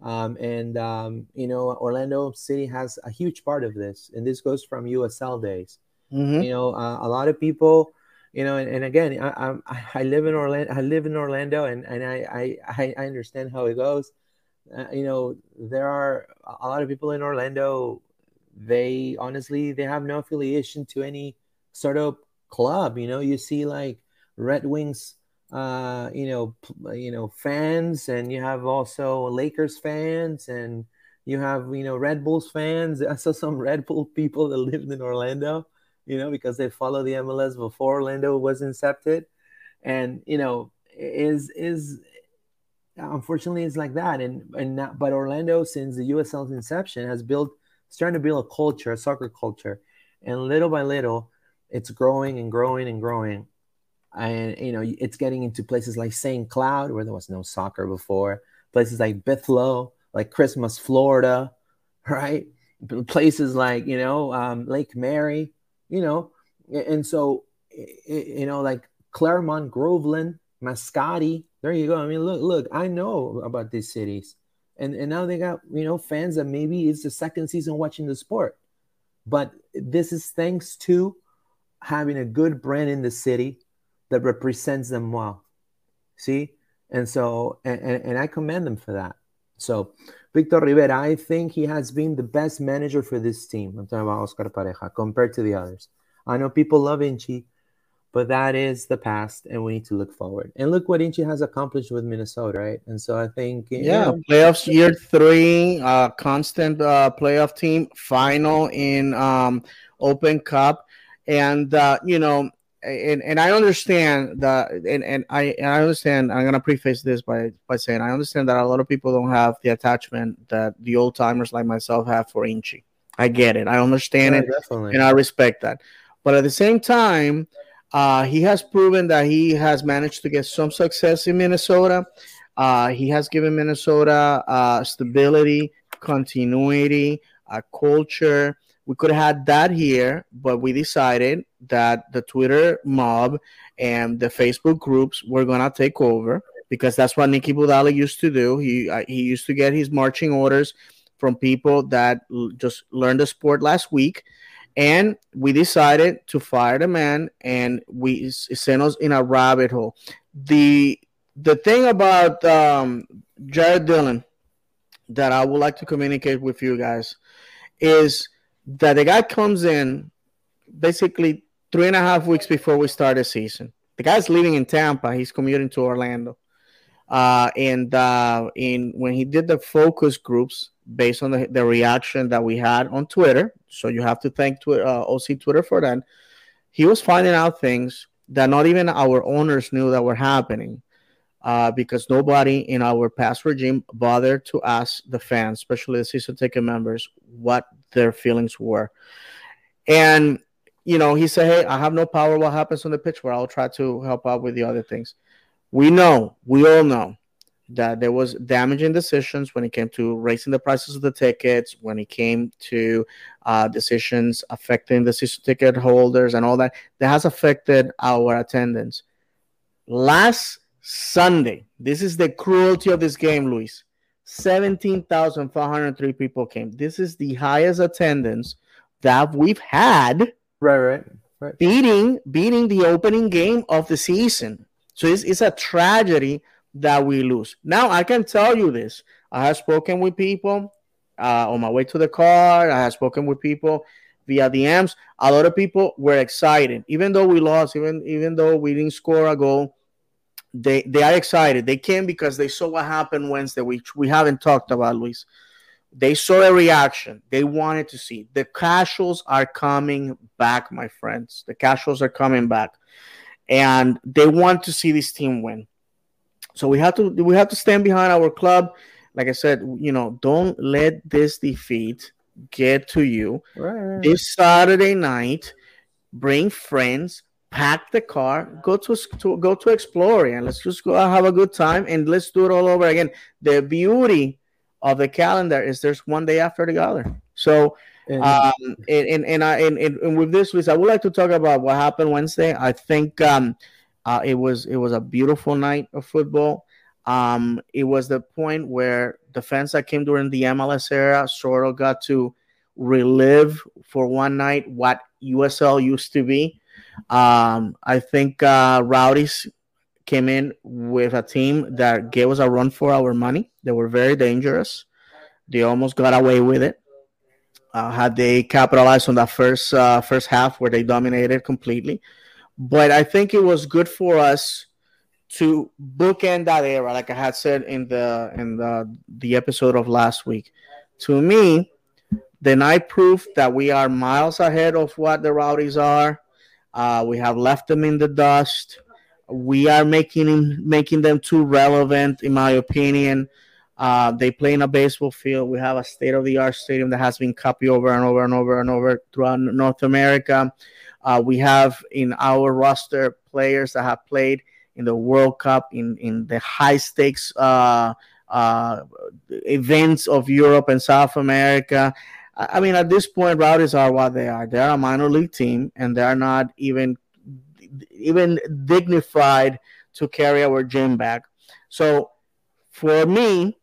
Um, and um, you know, Orlando City has a huge part of this, and this goes from USL days. Mm-hmm. You know, uh, a lot of people, you know, and, and again, I, I, I live in Orlando. I live in Orlando, and and I I, I understand how it goes. Uh, you know, there are a lot of people in Orlando. They honestly they have no affiliation to any sort of club. You know, you see like Red Wings uh, you know, you know, fans, and you have also Lakers fans, and you have you know Red Bulls fans. I saw some Red Bull people that lived in Orlando, you know, because they follow the MLS before Orlando was incepted, and you know, is is unfortunately it's like that, and and not, but Orlando since the USL's inception has built starting to build a culture, a soccer culture, and little by little, it's growing and growing and growing and you know it's getting into places like St. Cloud where there was no soccer before, places like Bithlo, like Christmas, Florida, right? Places like you know um, Lake Mary, you know, and so you know like Clermont, Groveland, Mascotte. There you go. I mean, look, look, I know about these cities, and and now they got you know fans that maybe it's the second season watching the sport, but this is thanks to having a good brand in the city that represents them well. See? And so, and, and I commend them for that. So, Victor Rivera, I think he has been the best manager for this team. I'm talking about Oscar Pareja compared to the others. I know people love Inchy, but that is the past, and we need to look forward. And look what Inchy has accomplished with Minnesota, right? And so I think, yeah, know, playoffs year three, uh, constant uh, playoff team, final in um, Open Cup, and uh, you know and and I understand that, and, and I and I understand. I'm gonna preface this by by saying I understand that a lot of people don't have the attachment that the old timers like myself have for Inchy. I get it. I understand yeah, it, definitely. and I respect that. But at the same time, uh, he has proven that he has managed to get some success in Minnesota. Uh, he has given Minnesota uh, stability, continuity, a culture we could have had that here, but we decided that the Twitter mob and the Facebook groups were gonna take over because that's what Niki Budalić used to do. He uh, he used to get his marching orders from people that l- just learned the sport last week, and we decided to fire the man, and we sent us in a rabbit hole. the The thing about um, Jarrod Dillon that I would like to communicate with you guys is that the guy comes in basically three and a half weeks before we start the season. The guy's living in Tampa. He's commuting to Orlando. Uh, and uh, in when he did the focus groups based on the, the reaction that we had on Twitter, so you have to thank Twitter, uh, OC Twitter for that. He was finding out things that not even our owners knew that were happening. uh, because nobody in our past regime bothered to ask the fans, especially the season ticket members, what their feelings were. And you know, he said, "Hey, I have no power. What happens on the pitch? Where I'll try to help out with the other things." We know, we all know that there was damaging decisions when it came to raising the prices of the tickets, when it came to uh, decisions affecting the season ticket holders and all that. That has affected our attendance. Last Sunday, this is the cruelty of this game, Luis. 17,503 people came. This is the highest attendance that we've had. Right, right, right. Beating beating the opening game of the season. So it's, it's a tragedy that we lose. Now I can tell you this. I have spoken with people uh, on my way to the car. I have spoken with people via DMs. A lot of people were excited, even though we lost, even even though we didn't score a goal. They they are excited. They came because they saw what happened Wednesday, which we haven't talked about, Luis. They saw a reaction. They wanted to see. The casuals are coming back, my friends. The casuals are coming back. And they want to see this team win. So we have to we have to stand behind our club. Like I said, you know, don't let this defeat get to you. Right. This Saturday night, bring friends, pack the car, go to, to go to Exploria, and let's just go have a good time and let's do it all over again. The beauty of the calendar is there's one day after the other. So And- um, and, and, and I and, and, and with this, Luis, I would like to talk about what happened Wednesday. I think um, uh, it was it was a beautiful night of football. Um, it was the point where the fans that came during the MLS era sort of got to relive for one night what USL used to be. Um, I think uh, Rowdies came in with a team that gave us a run for our money. They were very dangerous. They almost got away with it. Uh, had they capitalized on that first uh, first half where they dominated completely, but I think it was good for us to bookend that era, like I had said in the in the the episode of last week. To me, the night proved that we are miles ahead of what the Rowdies are. Uh, we have left them in the dust. We are making making them too relevant, in my opinion. Uh, they play in a baseball field. We have a state of the art stadium that has been copied over and over and over and over throughout North America. Uh, we have in our roster players that have played in the World Cup, in, in the high stakes uh, uh, events of Europe and South America. I I mean, at this point, Rowdies are what they are. They're a minor league team, and they're not even even dignified to carry our gym back. So, for me,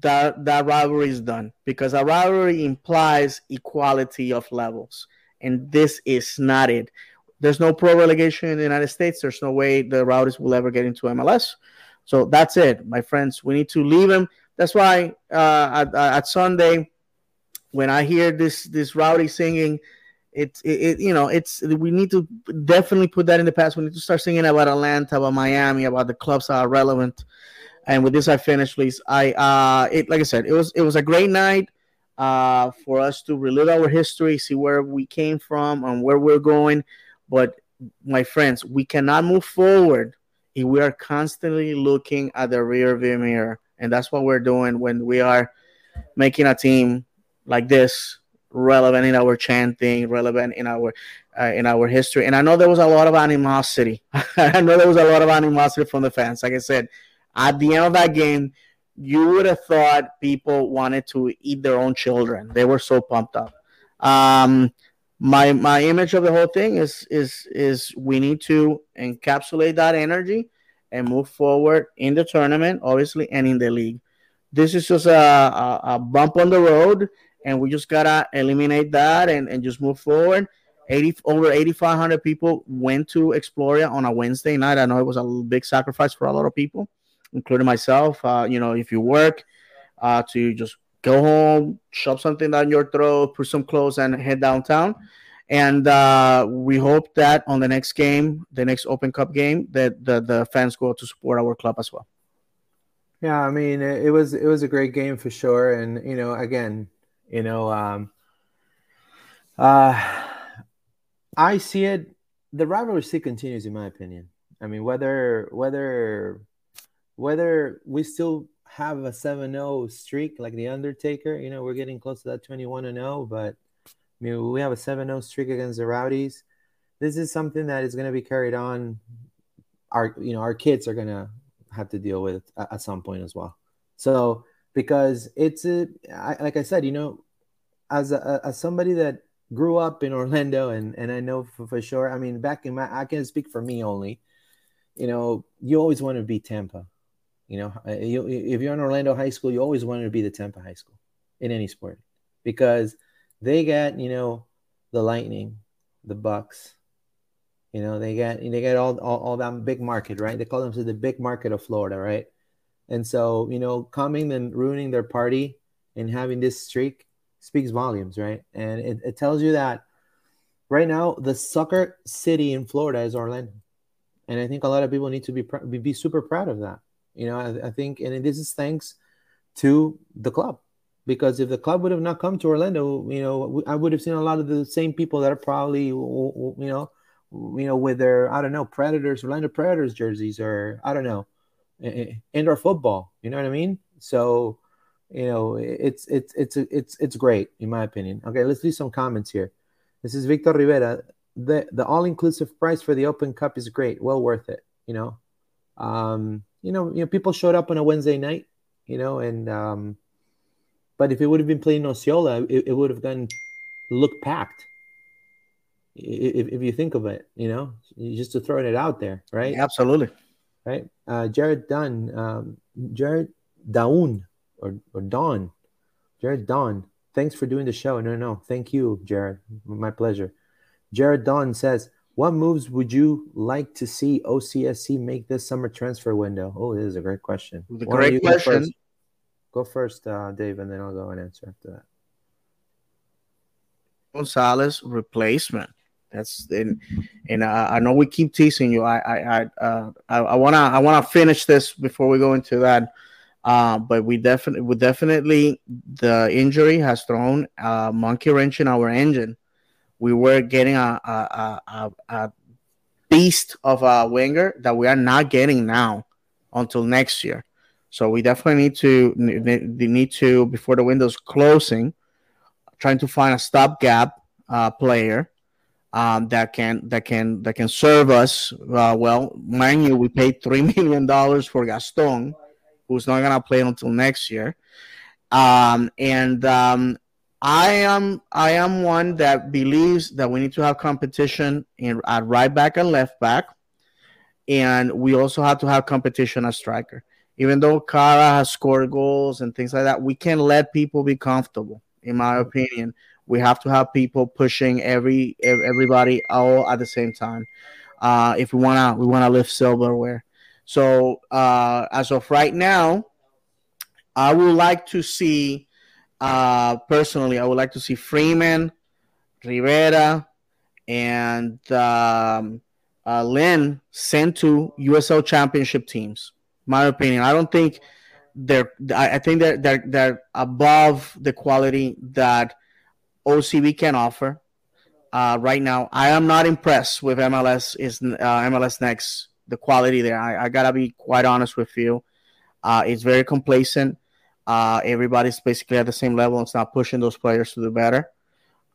that that rivalry is done because a rivalry implies equality of levels, and this is not it. There's no pro relegation in the United States. There's no way the Rowdies will ever get into MLS. So that's it, my friends. We need to leave them. That's why uh, at, at Sunday, when I hear this this rowdy singing, it's it, it, you know it's we need to definitely put that in the past. We need to start singing about Atlanta, about Miami, about the clubs that are relevant. And with this, I finish, please. I uh, it like I said, it was it was a great night uh, for us to relive our history, see where we came from and where we're going. But my friends, we cannot move forward if we are constantly looking at the rear view mirror, and that's what we're doing when we are making a team like this relevant in our chanting, relevant in our uh, in our history. And I know there was a lot of animosity. I know there was a lot of animosity from the fans. Like I said, at the end of that game, you would have thought people wanted to eat their own children. They were so pumped up. Um, my my image of the whole thing is is is we need to encapsulate that energy and move forward in the tournament, obviously, and in the league. This is just a, a, a bump on the road, and we just gotta eliminate that and, and just move forward. 80 over 8,500 people went to Exploria on a Wednesday night. I know it was a big sacrifice for a lot of people, including myself. Uh, you know, if you work, uh, to just go home, shove something down your throat, put some clothes, and head downtown. And uh, we hope that on the next game, the next Open Cup game, that the, the fans go to support our club as well. Yeah, I mean, it, it was it was a great game for sure, and you know, again, you know, um, uh, I see it. The rivalry still continues, in my opinion. I mean, whether whether whether we still have a 7-0 streak like the Undertaker, you know, we're getting close to that 21 and 0, but I mean, we have a 7-0 streak against the Rowdies. This is something that is going to be carried on. Our, you know, our kids are going to have to deal with at, at some point as well. So, because it's a, I, like I said, you know, as a, as somebody that grew up in Orlando and and I know for, for sure. I mean, back in my, I can speak for me only. You know, you always want to beat Tampa. You know, if you're in Orlando High School, you always wanted to be the Tampa High School in any sport because they got you know the Lightning, the Bucks. You know, they got they got all, all all that big market, right? They call themselves the big market of Florida, right? And so, you know, coming and ruining their party and having this streak speaks volumes, right? And it, it tells you that right now the soccer city in Florida is Orlando, and I think a lot of people need to be be super proud of that. You know, I, I think, and this is thanks to the club because if the club would have not come to Orlando, you know, I would have seen a lot of the same people that are probably, you know, you know, with their I don't know Predators, Orlando Predators jerseys, or I don't know, indoor football. You know what I mean? So, you know, it's it's it's it's it's great in my opinion. Okay, let's do some comments here. This is Victor Rivera. The the all inclusive price for the Open Cup is great, well worth it. You know, um, you know, you know, people showed up on a Wednesday night, you know, and um, but if it would have been playing in Osceola, it, it would have gone look packed. If, if you think of it, you know, just to throwing it out there, right? Absolutely, right. Uh, Jared Dunn, um, Jared Daun, or or Dawn, Jared Dawn. Thanks for doing the show. No, no, thank you, Jared. My pleasure. Jared Dawn says, what moves would you like to see OCSC make this summer transfer window? Oh, this is a great question. The great question. Go first, go first uh, Dave, and then I'll go and answer after that. Gonzalez replacement. That's in, and uh, I know we keep teasing you. I, I, I, uh, I, I wanna, I wanna finish this before we go into that. Uh, but we definitely, we definitely, the injury has thrown a monkey wrench in our engine we were getting a, a, a, a beast of a winger that we are not getting now until next year. So we definitely need to need to before the window's closing, trying to find a stopgap uh, player um, that can that can that can serve us uh, well. Mind you, we paid three million dollars for Gaston, who's not gonna play until next year. Um, and um, I am I am one that believes that we need to have competition in at right back and left back, and we also have to have competition at striker. Even though Kara has scored goals and things like that, we can't let people be comfortable. In my opinion, we have to have people pushing every everybody all at the same time. Uh, if we wanna we wanna lift silverware. So uh, as of right now, I would like to see uh, personally, I would like to see Freeman, Rivera, and um, uh, Lynn sent to USL Championship teams. My opinion, I don't think they're. I think they're they're, they're above the quality that OCB can offer. Uh, right now, I am not impressed with MLS is uh, MLS next. The quality there, I, I gotta be quite honest with you. Uh, it's very complacent. Uh, everybody's basically at the same level. It's not pushing those players to do better.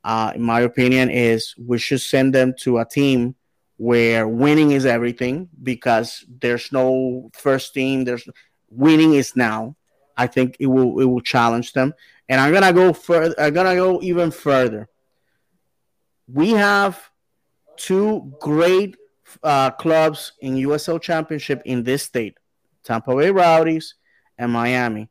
Uh, in my opinion, is we should send them to a team where winning is everything because there's no first team. There's winning is now. I think it will it will challenge them. And I'm gonna go further. I'm gonna go even further. We have two great uh, clubs in USL Championship in this state: Tampa Bay Rowdies and Miami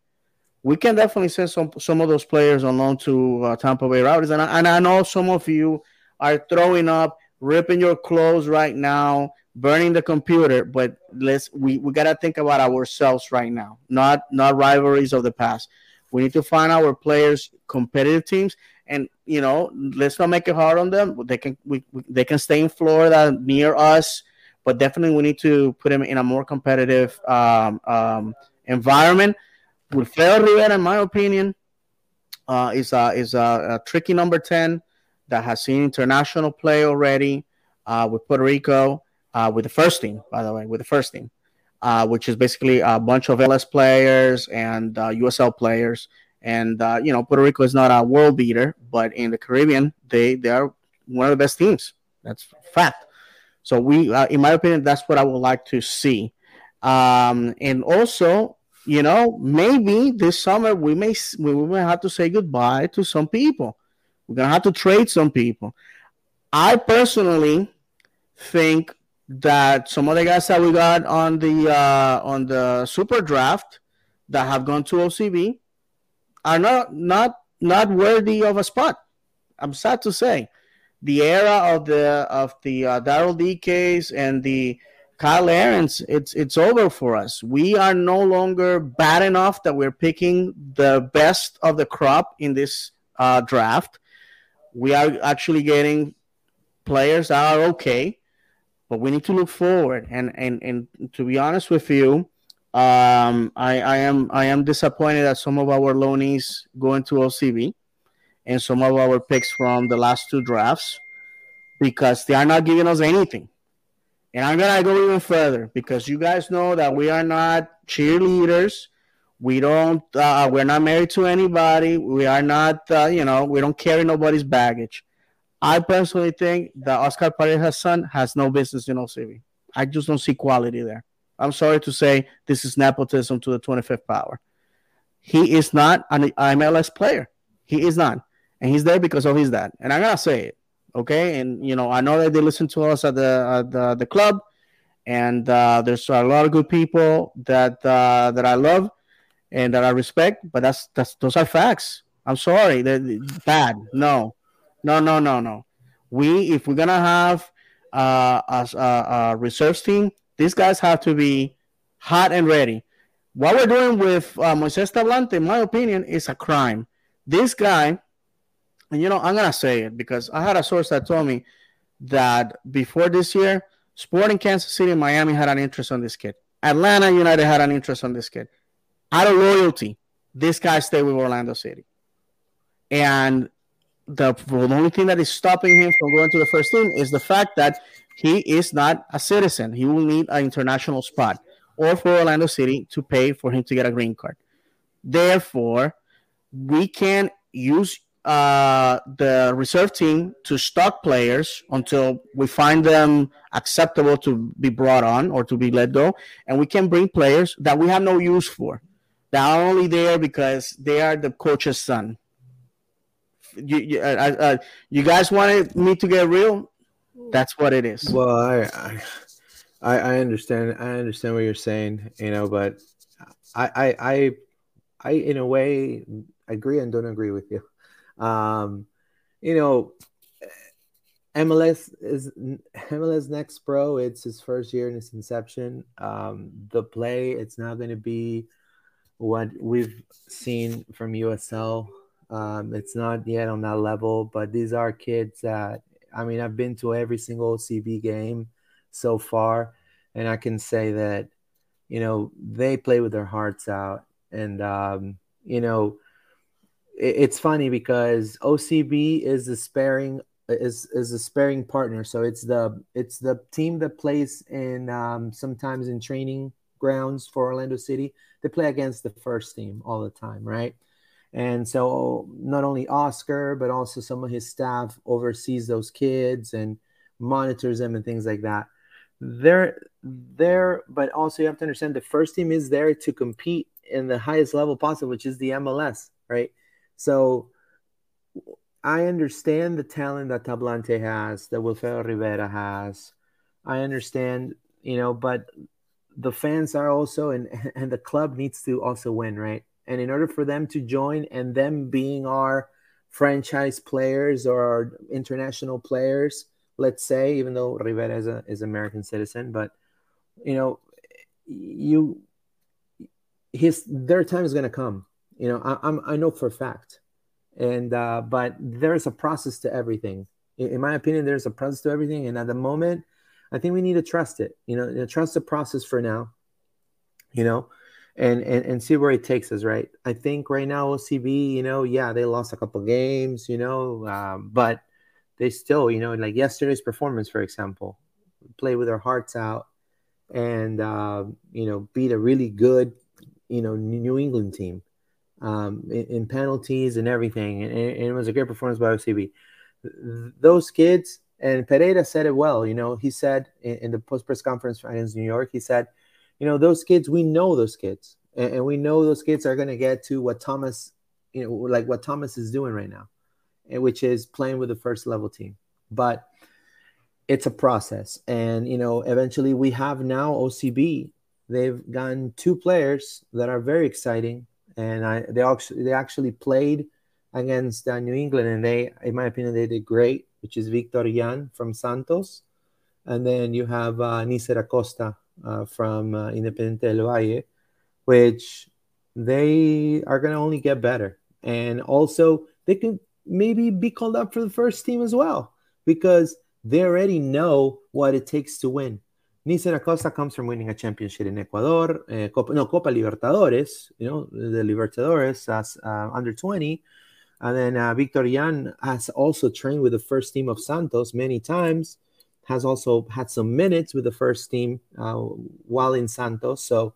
we can definitely send some some of those players on loan to uh, Tampa Bay Rowdies, and I, and I know some of you are throwing up, ripping your clothes right now, burning the computer. But let's we, we gotta think about ourselves right now, not not rivalries of the past. We need to find our players competitive teams, and you know, let's not make it hard on them. They can we, we they can stay in Florida near us, but definitely we need to put them in a more competitive um, um, environment Wilfredo Rivera, in my opinion, uh, is a is a, a, tricky number ten that has seen international play already uh, with Puerto Rico uh, with the first team. By the way, with the first team, uh, which is basically a bunch of LS players and uh, USL players. And uh, you know, Puerto Rico is not a world beater, but in the Caribbean, they they are one of the best teams. That's fact. So we, uh, in my opinion, that's what I would like to see. Um, and also, you know, maybe this summer we may we may have to say goodbye to some people. We're gonna have to trade some people. I personally think that some of the guys that we got on the uh, on the super draft that have gone to OCB are not not not worthy of a spot. I'm sad to say, the era of the of the uh, Daryl Dikes and the Kyle Aarons, it's it's over for us. We are no longer bad enough that we're picking the best of the crop in this uh, draft. We are actually getting players that are okay but we need to look forward. And and and to be honest with you, um, I, I am I am disappointed that some of our loanees go into OCB and some of our picks from the last two drafts because they are not giving us anything. And I'm gonna go even further because you guys know that we are not cheerleaders. We don't. Uh, we're not married to anybody. We are not. Uh, you know, we don't carry nobody's baggage. I personally think that Oscar Pareja's son has no business in OCB. I just don't see quality there. I'm sorry to say this is nepotism to the 25th power. He is not an MLS player. He is not. And he's there because of his dad. And I'm to say it. Okay. And, you know, I know that they listen to us at the, at the, the club. And uh, there's a lot of good people that uh, that I love and that I respect, but that's that's those are facts. I'm sorry, they're bad. No, no, no, no, no. We, if we're gonna have uh, a, a, a reserves team, these guys have to be hot and ready. What we're doing with uh, Moises Tablante, in my opinion, is a crime. This guy, and you know, I'm gonna say it because I had a source that told me that before this year, Sporting Kansas City and Miami had an interest on this kid. Atlanta United had an interest on this kid. Out of loyalty, this guy stayed with Orlando City. And the, the only thing that is stopping him from going to the first team is the fact that he is not a citizen. He will need an international spot or for Orlando City to pay for him to get a green card. Therefore, we can use uh, the reserve team to stock players until we find them acceptable to be brought on or to be let go. And we can bring players that we have no use for, that are only there because they are the coach's son you you, uh, uh, you guys wanted me to get real. That's what it is. Well, I, I I understand. I understand what you're saying. You know, but I I I, I in a way agree and don't agree with you. Um, you know, MLS is MLS Next Pro. It's his first year in its inception. Um, the play, it's not going to be what we've seen from USL um, it's not yet on that level, but these are kids that I mean, I've been to every single CB game so far, and I can say that you know they play with their hearts out, and um, you know it's funny because OCB is the sparing is is a sparing partner, so it's the it's the team that plays in um, sometimes in training grounds for Orlando City. They play against the first team all the time, right? And so not only Oscar, but also some of his staff oversees those kids and monitors them and things like that. They're there, but also you have to understand the first team is there to compete in the highest level possible, which is the MLS, right? So I understand the talent that Tablante has, that Wilfredo Rivera has. I understand, you know, but the fans are also and and the club needs to also win, right? And in order for them to join and them being our franchise players or our international players, let's say, even though Rivera is a is American citizen, but you know, you his their time is gonna come. You know, I, I'm I know for a fact, and uh, but there's a process to everything. In, in my opinion, there's a process to everything, and at the moment, I think we need to trust it. You know, trust the process for now. You know, and, and and see where it takes us, right? I think right now OCB, you know, yeah, they lost a couple games, you know, um, but they still, you know, like yesterday's performance, for example, play with their hearts out, and uh, you know beat a really good you know New England team um, in, in, penalties and everything, and, and, it was a great performance by OCB. Those kids and Pareja said it well. You know, he said in, in the post press conference in New York, he said, you know, those kids, we know those kids, and, and we know those kids are going to get to what Thomas, you know, like what Thomas is doing right now, which is playing with the first level team. But it's a process, and you know, eventually we have now OCB. They've gotten two players that are very exciting, and I they actually they actually played against uh, New England, and they, in my opinion, they did great which is Victor Yan from Santos. And then you have uh, Nicer Acosta uh, from uh, Independiente del Valle, which they are going to only get better. And also, they can maybe be called up for the first team as well because they already know what it takes to win. Nicer Acosta comes from winning a championship in Ecuador, uh, Copa, no, Copa Libertadores, you know, the Libertadores as uh, under 20. And then uh, Victor Yan has also trained with the first team of Santos many times, has also had some minutes with the first team uh, while in Santos. So,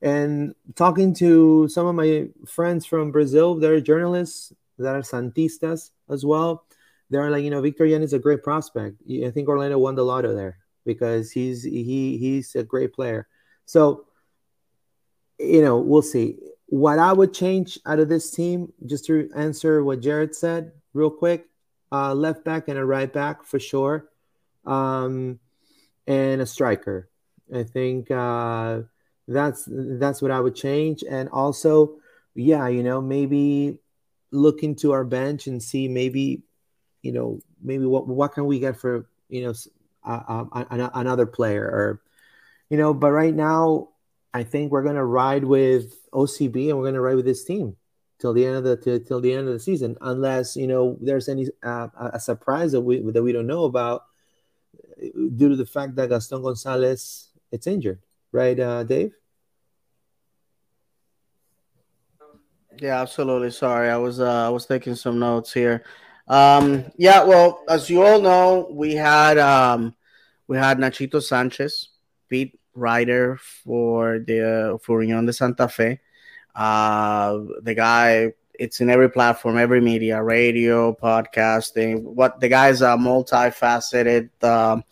and talking to some of my friends from Brazil, they're journalists that are Santistas as well. They're like, you know, Victor Yan is a great prospect. I think Orlando won the lotto there because he's he he's a great player. So, you know, we'll see what I would change out of this team, just to answer what Jared said real quick, uh, left back and a right back for sure, um, and a striker. I think uh, that's that's what I would change, and also, yeah, you know, maybe look into our bench and see maybe, you know, maybe what what can we get for you know uh, uh, another player or, you know, but right now I think we're gonna ride with OCB and we're gonna ride with this team till the end of the till, till the end of the season, unless you know there's any uh, a surprise that we that we don't know about due to the fact that Gaston Gonzalez it's injured, right, uh, Dave? Yeah, absolutely. Sorry, I was uh, I was taking some notes here. Um, yeah, well, as you all know, we had um, we had Nachito Sanchez beat writer for the for Union de Santa Fe. Uh, the guy, it's in every platform, every media, radio, podcasting. What the guy's a multifaceted uh,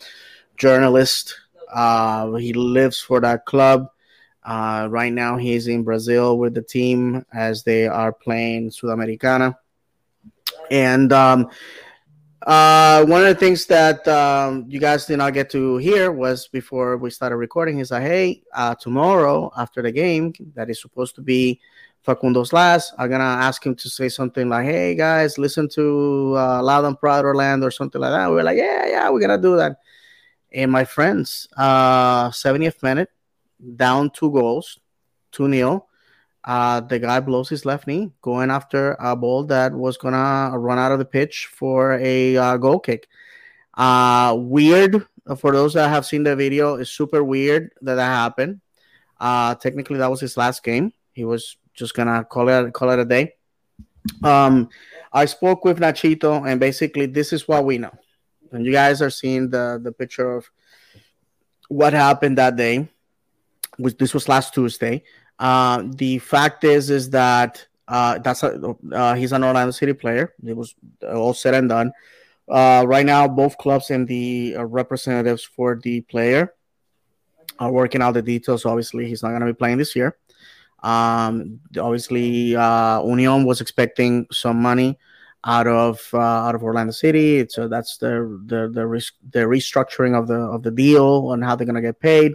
journalist. Uh, he lives for that club. Uh, right now, he's in Brazil with the team as they are playing Sudamericana. And um, uh, one of the things that um, you guys did not get to hear was before we started recording. He's like, "Hey, uh, tomorrow after the game, that is supposed to be Facundo's last. I'm gonna ask him to say something like, "Hey guys, listen to uh, Loud and Proud Orlando" or something like that." We are like, "Yeah, yeah, we're gonna do that." And my friends, uh, 70th minute, down two goals, two nil uh, the guy blows his left knee going after a ball that was gonna run out of the pitch for a uh, goal kick. Uh, weird for those that have seen the video. It's super weird that that happened. Uh, technically, that was his last game. He was just gonna call it call it a day. Um, I spoke with Nachito, and basically, this is what we know. And you guys are seeing the the picture of what happened that day. Which this was last Tuesday. Uh, the fact is, is that uh, that's a, uh, he's an Orlando City player. It was all said and done. Uh, right now, both clubs and the uh, representatives for the player are working out the details. Obviously, he's not going to be playing this year. Um, obviously, uh, Union was expecting some money out of uh, out of Orlando City. So that's the the the, res- the restructuring of the of the deal and how they're gonna get paid.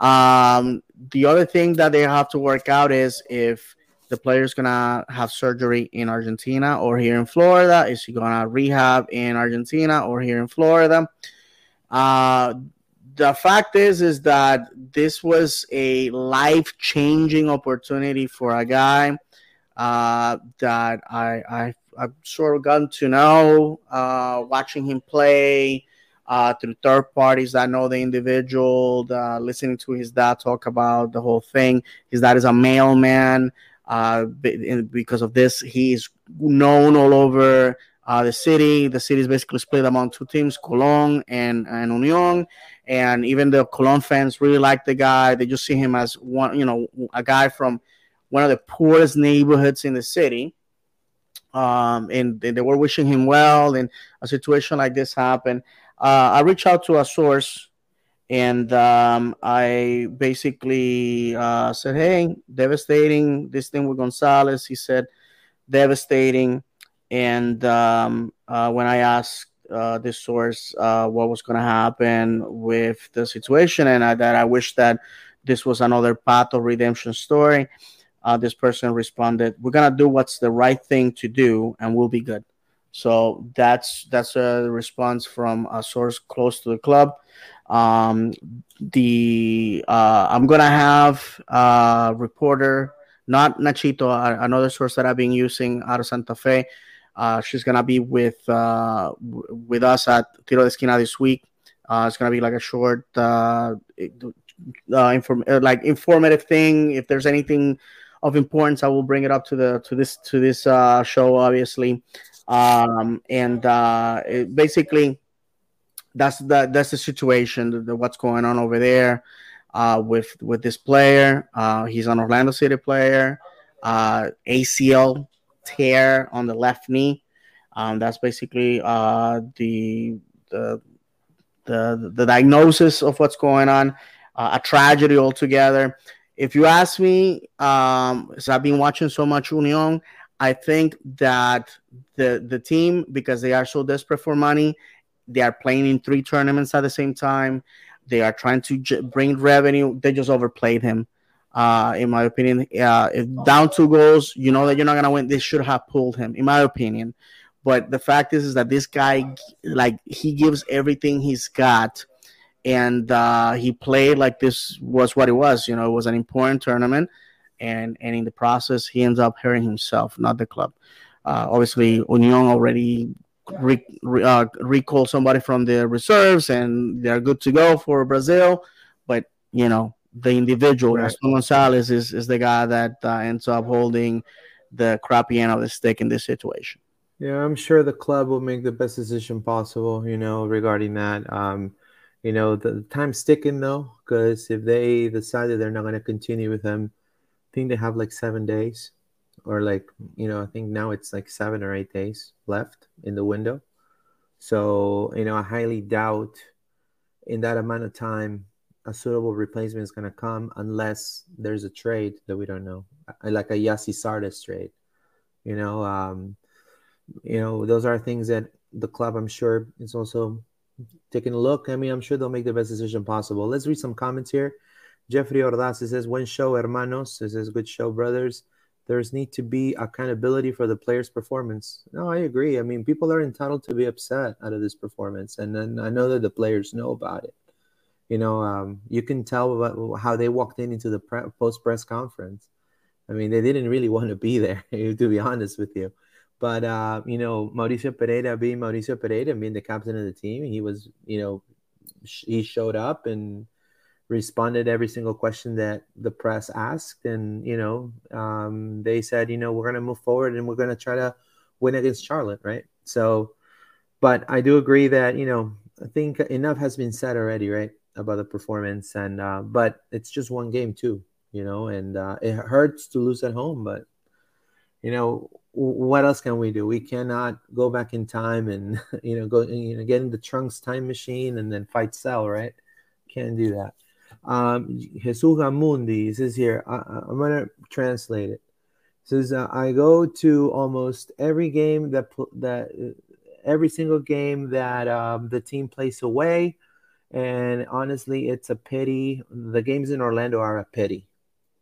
Um, the other thing that they have to work out is if the player's gonna have surgery in Argentina or here in Florida. Is he gonna rehab in Argentina or here in Florida? Uh, the fact is, is that this was a life-changing opportunity for a guy uh, that I, I I've sort of gotten to know uh, watching him play uh, through third parties that know the individual, the, listening to his dad talk about the whole thing. His dad is a mailman. Uh, because of this, he's known all over uh, the city. The city is basically split among two teams, Colón and, and Union. And even the Colón fans really like the guy. They just see him as one, you know, a guy from one of the poorest neighborhoods in the city. Um, and, and they were wishing him well. And a situation like this happened. Uh, I reached out to a source and um, I basically uh, said, "Hey, devastating this thing with Gonzalez." He said, "Devastating." And um, uh, when I asked uh, this source uh, what was going to happen with the situation, and I, that I wish that this was another path of redemption story, uh, this person responded, "We're gonna do what's the right thing to do, and we'll be good." So that's that's a response from a source close to the club. Um, the uh, I'm gonna have a reporter, not Nachito, another source that I've been using out of Santa Fe. Uh, she's gonna be with uh, with us at Tiro de Esquina this week. Uh, it's gonna be like a short, uh, uh, inform- like informative thing. If there's anything of importance, I will bring it up to the to this to this show, obviously. Um, and uh, it basically, that's the that's the situation. The, the, what's going on over there uh, with with this player? Uh, he's an Orlando City player. Uh, ACL tear on the left knee. Um, that's basically uh, the, the the the diagnosis of what's going on. Uh, a tragedy altogether. If you ask me, um, I've been watching so much Union, I think that the the team because they are so desperate for money, they are playing in three tournaments at the same time. They are trying to j- bring revenue. They just overplayed him, uh, in my opinion. Uh, if down two goals, you know that you're not gonna win. They should have pulled him, in my opinion. But the fact is, is that this guy, like, he gives everything he's got, and uh, he played like this was what it was. You know, it was an important tournament and and in the process he ends up hurting himself, not the club. Uh, obviously, Union already re, re, uh, recalled somebody from the reserves, and they're good to go for Brazil. But you know, the individual, right. Gonzalez, is is the guy that uh, ends up holding the crappy end of the stick in this situation. Yeah, I'm sure the club will make the best decision possible. You know, regarding that. Um, you know, the time's ticking though, because if they decide that they're not going to continue with him, think they have like seven days, or like you know, I think now it's like seven or eight days left in the window. So you know, I highly doubt in that amount of time a suitable replacement is going to come unless there's a trade that we don't know, like a Gyasi Zardes trade. You know, um, you know, those are things that the club, I'm sure, is also taking a look. I mean, I'm sure they'll make the best decision possible. Let's read some comments here. Jeffrey Ordaz says, "One show, hermanos." Is good show, brothers. There's need to be accountability for the player's performance. No, I agree. I mean, people are entitled to be upset out of this performance, and then I know that the players know about it. You know, um, you can tell about how they walked in into the pre- post press conference. I mean, they didn't really want to be there, to be honest with you. But uh, you know, Mauricio Pereyra being Mauricio Pereyra, being the captain of the team, he was, you know, he showed up and responded every single question that the press asked. And you know um, they said you know we're going to move forward and we're going to try to win against charlotte right? So but i do agree that you know i think enough has been said already right about the performance. And uh, but it's just one game too you know and uh, it hurts to lose at home but you know what else can we do? We cannot go back in time and you know go you know get in the trunks time machine and then fight Cell right? Can't do that um, Jesus Gamundi says here, I, am going to translate it. it says, uh, I go to almost every game that, that every single game that um, the team plays away. And honestly, it's a pity. The games in Orlando are a pity,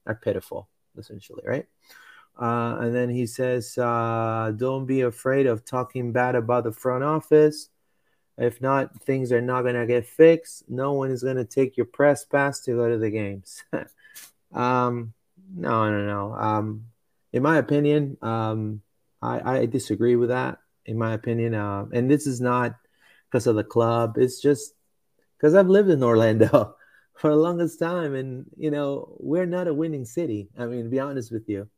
are pitiful, essentially, right? Uh, and then he says, uh, don't be afraid of talking bad about the front office. If not, things are not going to get fixed. No one is going to take your press pass to go to the games. um, no, no, no. Um, in my opinion, um, I, I disagree with that. In my opinion, uh, and this is not because of the club. It's just because I've lived in Orlando for the longest time, and you know we're not a winning city. I mean, to be honest with you,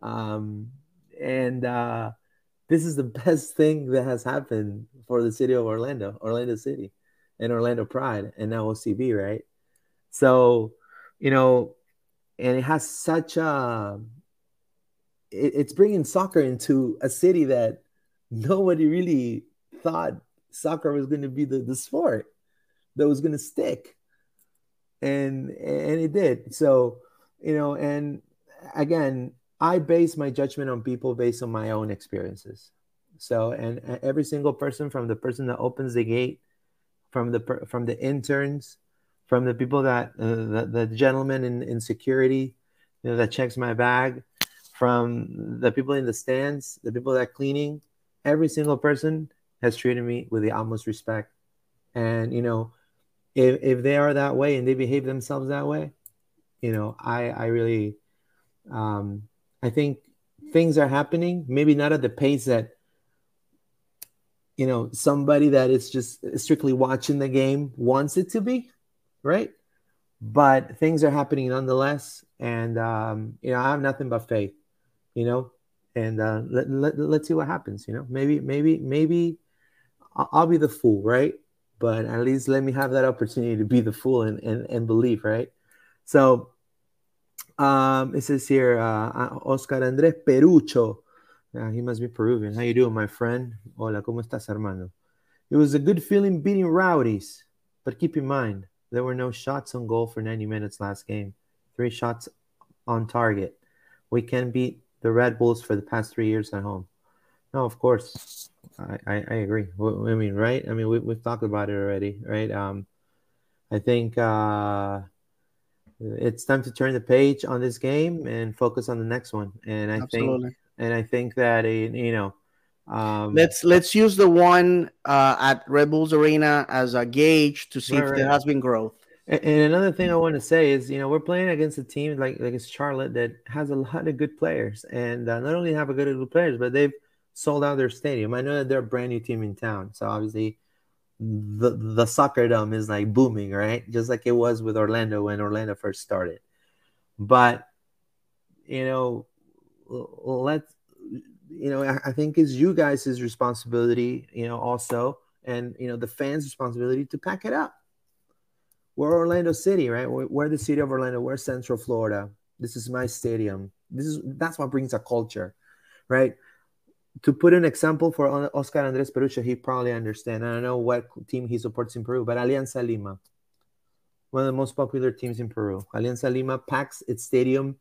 um, and uh, this is the best thing that has happened for the city of Orlando, Orlando City, and Orlando Pride, and now OCB, right? So, you know, and it has such a, it, it's bringing soccer into a city that nobody really thought soccer was going to be the, the sport that was going to stick, and and it did. So, you know, and again, I base my judgment on people based on my own experiences. So, and every single person from the person that opens the gate, from the from the interns, from the people that uh, the, the gentleman in, in security, you know, that checks my bag, from the people in the stands, the people that cleaning, every single person has treated me with the utmost respect. And you know, if if they are that way and they behave themselves that way, you know, I I really um I think things are happening, maybe not at the pace that you know somebody that is just strictly watching the game wants it to be, right? But things are happening nonetheless, and um, you know I have nothing but faith, you know, and uh, let, let let's see what happens. You know, maybe maybe maybe I'll, be the fool, right? But at least let me have that opportunity to be the fool and and, and believe, right? So um, it says here, uh, uh, Oscar Andrés Perucho. Uh, he must be Peruvian. How you doing, my friend? Hola, ¿cómo estás, hermano? It was a good feeling beating Rowdies, but keep in mind, there were no shots on goal for 90 minutes last game. Three shots on target. We can beat the Red Bulls for the past three years at home. No, of course. I, I, I agree. I mean, right? I mean, we, we've talked about it already, right? Um, I think uh, it's time to turn the page on this game and focus on the next one. And I Absolutely. think, and I think that you know, um, let's let's use the one uh, at Red Bulls Arena as a gauge to see right, if right. there has been growth. And, and another thing I want to say is, you know, we're playing against a team like like it's Charlotte that has a lot of good players, and uh, not only have a good good players, but they've sold out their stadium. I know that they're a brand new team in town, so obviously the the Soccerdome is like booming, right? Just like it was with Orlando when Orlando first started. But you know, let's you know, I, I think it's you guys' responsibility, you know, also, and you know, the fans' responsibility to pack it up. We're Orlando City, right? We're, we're the city of Orlando. We're Central Florida. This is my stadium. This is that's what brings a culture, right? To put an example for Oscar Andres Perucha, he probably understands. I don't know what team he supports in Peru, but Alianza Lima, one of the most popular teams in Peru. Alianza Lima packs its stadium,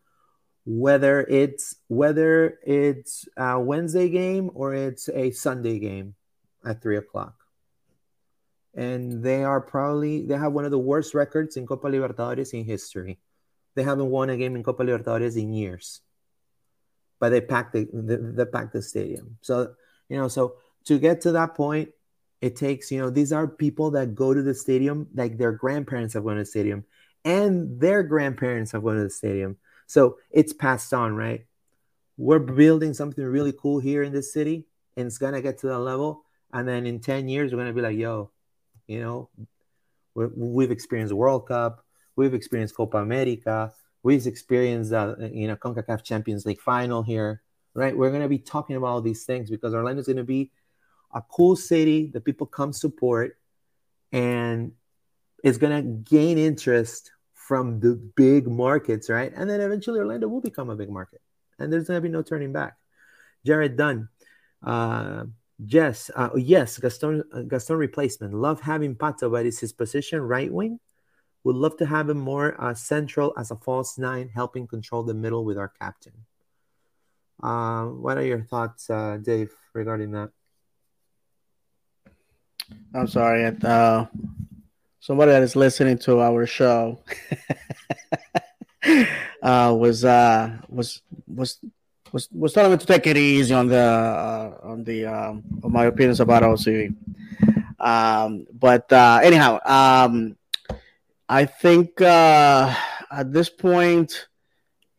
whether it's whether it's a Wednesday game or it's a Sunday game at three o'clock. And they are probably they have one of the worst records in Copa Libertadores in history. They haven't won a game in Copa Libertadores in years but they packed the, the they packed the stadium. So you know, so to get to that point, it takes you know these are people that go to the stadium like their grandparents have gone to the stadium, and their grandparents have gone to the stadium. So it's passed on, right? We're building something really cool here in this city, and it's gonna get to that level. And then in ten years, we're gonna be like, yo, you know, we've experienced World Cup, we've experienced Copa America, We've experienced uh, you know CONCACAF Champions League final here, right? We're going to be talking about all these things because Orlando is going to be a cool city that people come support and it's going to gain interest from the big markets, right? And then eventually Orlando will become a big market and there's going to be no turning back. Jared Dunn, uh, yes, uh, yes, Gaston, uh, Gaston replacement. Love having Pato, but is his position right wing? Would love to have him more uh, central as a false nine, helping control the middle with our captain. Uh, what are your thoughts, uh, Dave, regarding that? I'm sorry. Uh, somebody that is listening to our show uh, was uh, was was was was telling me to take it easy on the uh, on the um, on my opinions about OCB. Um, but anyhow, um, I think uh, at this point,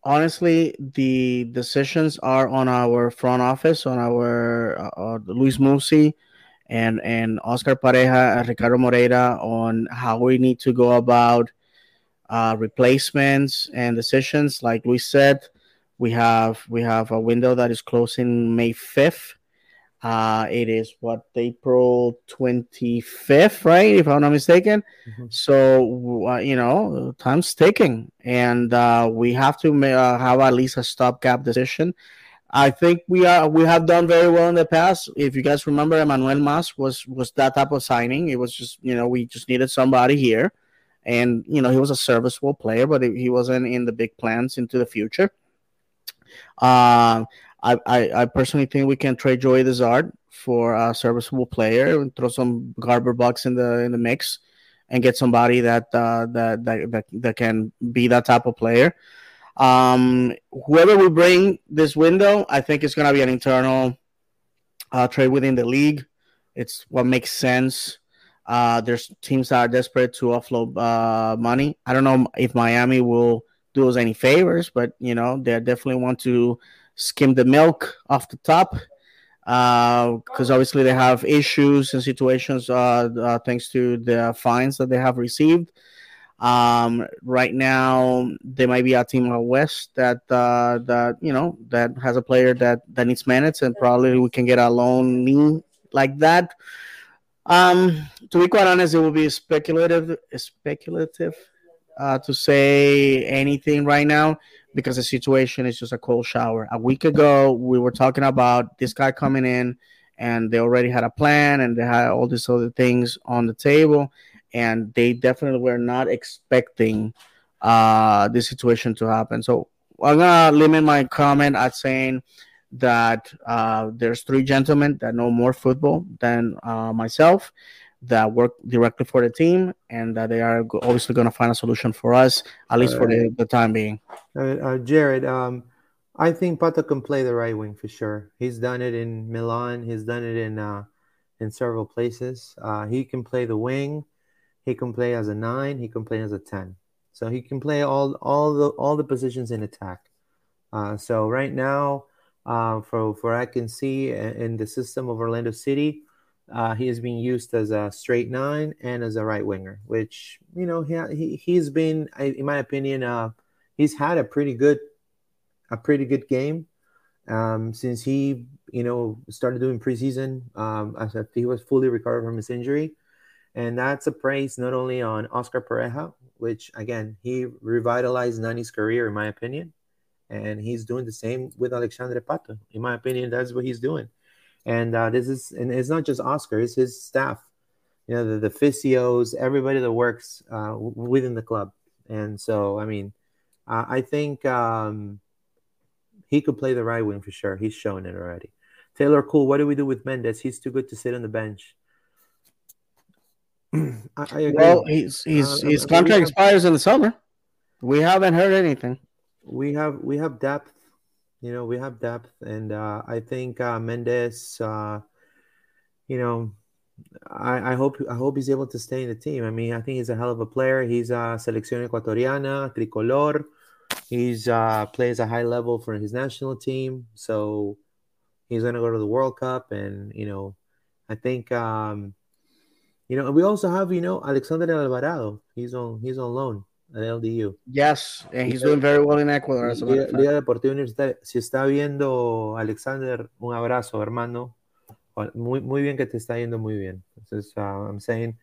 honestly, the decisions are on our front office, on our uh, uh, Luiz Muzzi and and Oscar Pareja and Ricardo Moreira on how we need to go about uh, replacements and decisions. Like Luis said, we have we have a window that is closing May fifth. Uh, it is what April 25th, right? If I'm not mistaken. Mm-hmm. So, uh, you know, time's ticking, and uh, we have to uh, have at least a stopgap decision. I think we are we have done very well in the past. If you guys remember, Emmanuel Mas was was that type of signing. It was just you know we just needed somebody here, and you know he was a serviceable player, but he wasn't in the big plans into the future. Uh, I, I, personally think we can trade Joey DeZart for a serviceable player and throw some Garber bucks in the in the mix and get somebody that uh, that, that that that can be that type of player. Um, whoever we bring this window, I think it's going to be an internal uh, trade within the league. It's what makes sense. Uh, there's teams that are desperate to offload uh, money. I don't know if Miami will do us any favors, but you know they definitely want to skim the milk off the top because uh, obviously they have issues and situations uh, uh, thanks to the fines that they have received. Um, right now, there might be a team out west that uh, that you know that has a player that that needs minutes, and probably we can get a loanee like that. Um, to be quite honest, it will be speculative, speculative uh, to say anything right now because the situation is just a cold shower. A week ago, we were talking about this guy coming in, and they already had a plan and they had all these other things on the table, and they definitely were not expecting uh, this situation to happen. So I'm gonna limit my comment at saying that uh, there's three gentlemen that know more football than uh, myself that work directly for the team and that they are obviously going to find a solution for us at least for the, the time being. Uh, uh, jared um, i think pato can play the right wing for sure. He's done it in milan. He's done it in uh, in several places. Uh, he can play the wing. He can play as a nine. He can play as a 10 so he can play all all the all the positions in attack. Uh, so right now uh, for for i can see in the system of orlando city uh, he is being used as a straight nine and as a right winger, which you know he, he he's been, in my opinion, uh, he's had a pretty good a pretty good game um, since he you know started doing preseason. Um, after he was fully recovered from his injury, and that's a praise not only on Oscar Pareja, which again he revitalized Nani's career, in my opinion, and he's doing the same with Alexandre Pato. In my opinion, that's what he's doing and uh, this is and it's not just Oscar; it's his staff. You know, the, the physios, everybody that works uh, within the club. And so, I mean, uh, I think um, he could play the right wing for sure. He's shown it already. Taylor Cool, what do we do with Méndez? He's too good to sit on the bench. I, I well, he's, he's, uh, his contract expires in the summer. We haven't heard anything. We have we have depth you know, we have depth, and uh, I think uh, Méndez, uh, you know, I, I, hope I hope he's able to stay in the team. I mean, I think he's a hell of a player. He's a selección ecuatoriana, tricolor. He's uh, plays a high level for his national team, so he's gonna go to the World Cup, and you know, I think. Um, you know, we also have, you know, Alexander Alvarado. He's on he's on loan LDU. Yes, and he's doing very well in Ecuador. As Liga, Liga Deportiva Universitaria. Si está viendo Alexander, un abrazo, hermano. Muy, muy bien que te está yendo muy bien. Entonces, uh, I'm saying,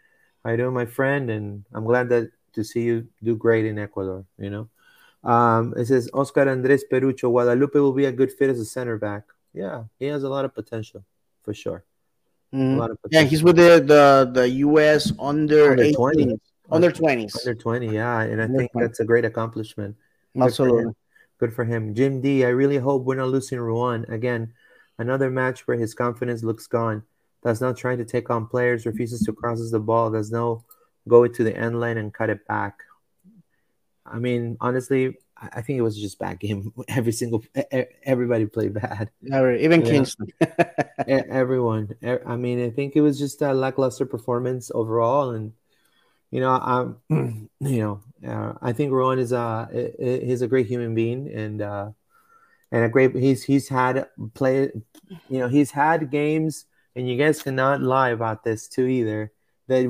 I do, my friend, and I'm glad that to see you do great in Ecuador. You know, um, it says Oscar Andrés Perucho Guadalupe will be a good fit as a center back. Yeah, he has a lot of potential for sure. Mm. Yeah, he's with the the, the U.S. under, under 20 under 20s. Under 20, yeah. And I under think 20. that's a great accomplishment. Good Absolutely. For Good for him. Jim D, I really hope we're not losing Ruan. Again, another match where his confidence looks gone. Does not trying to take on players, refuses to crosses the ball, does no go it to the end line and cut it back. I mean, honestly, I think it was just bad game. Every single everybody played bad. Even Kingston. Everyone. I mean, I think it was just a lackluster performance overall, and you know, I'm, you know, uh, I think Ruan is a he's a great human being and uh, and a great he's he's had play, you know, he's had games, and you guys cannot lie about this too either. That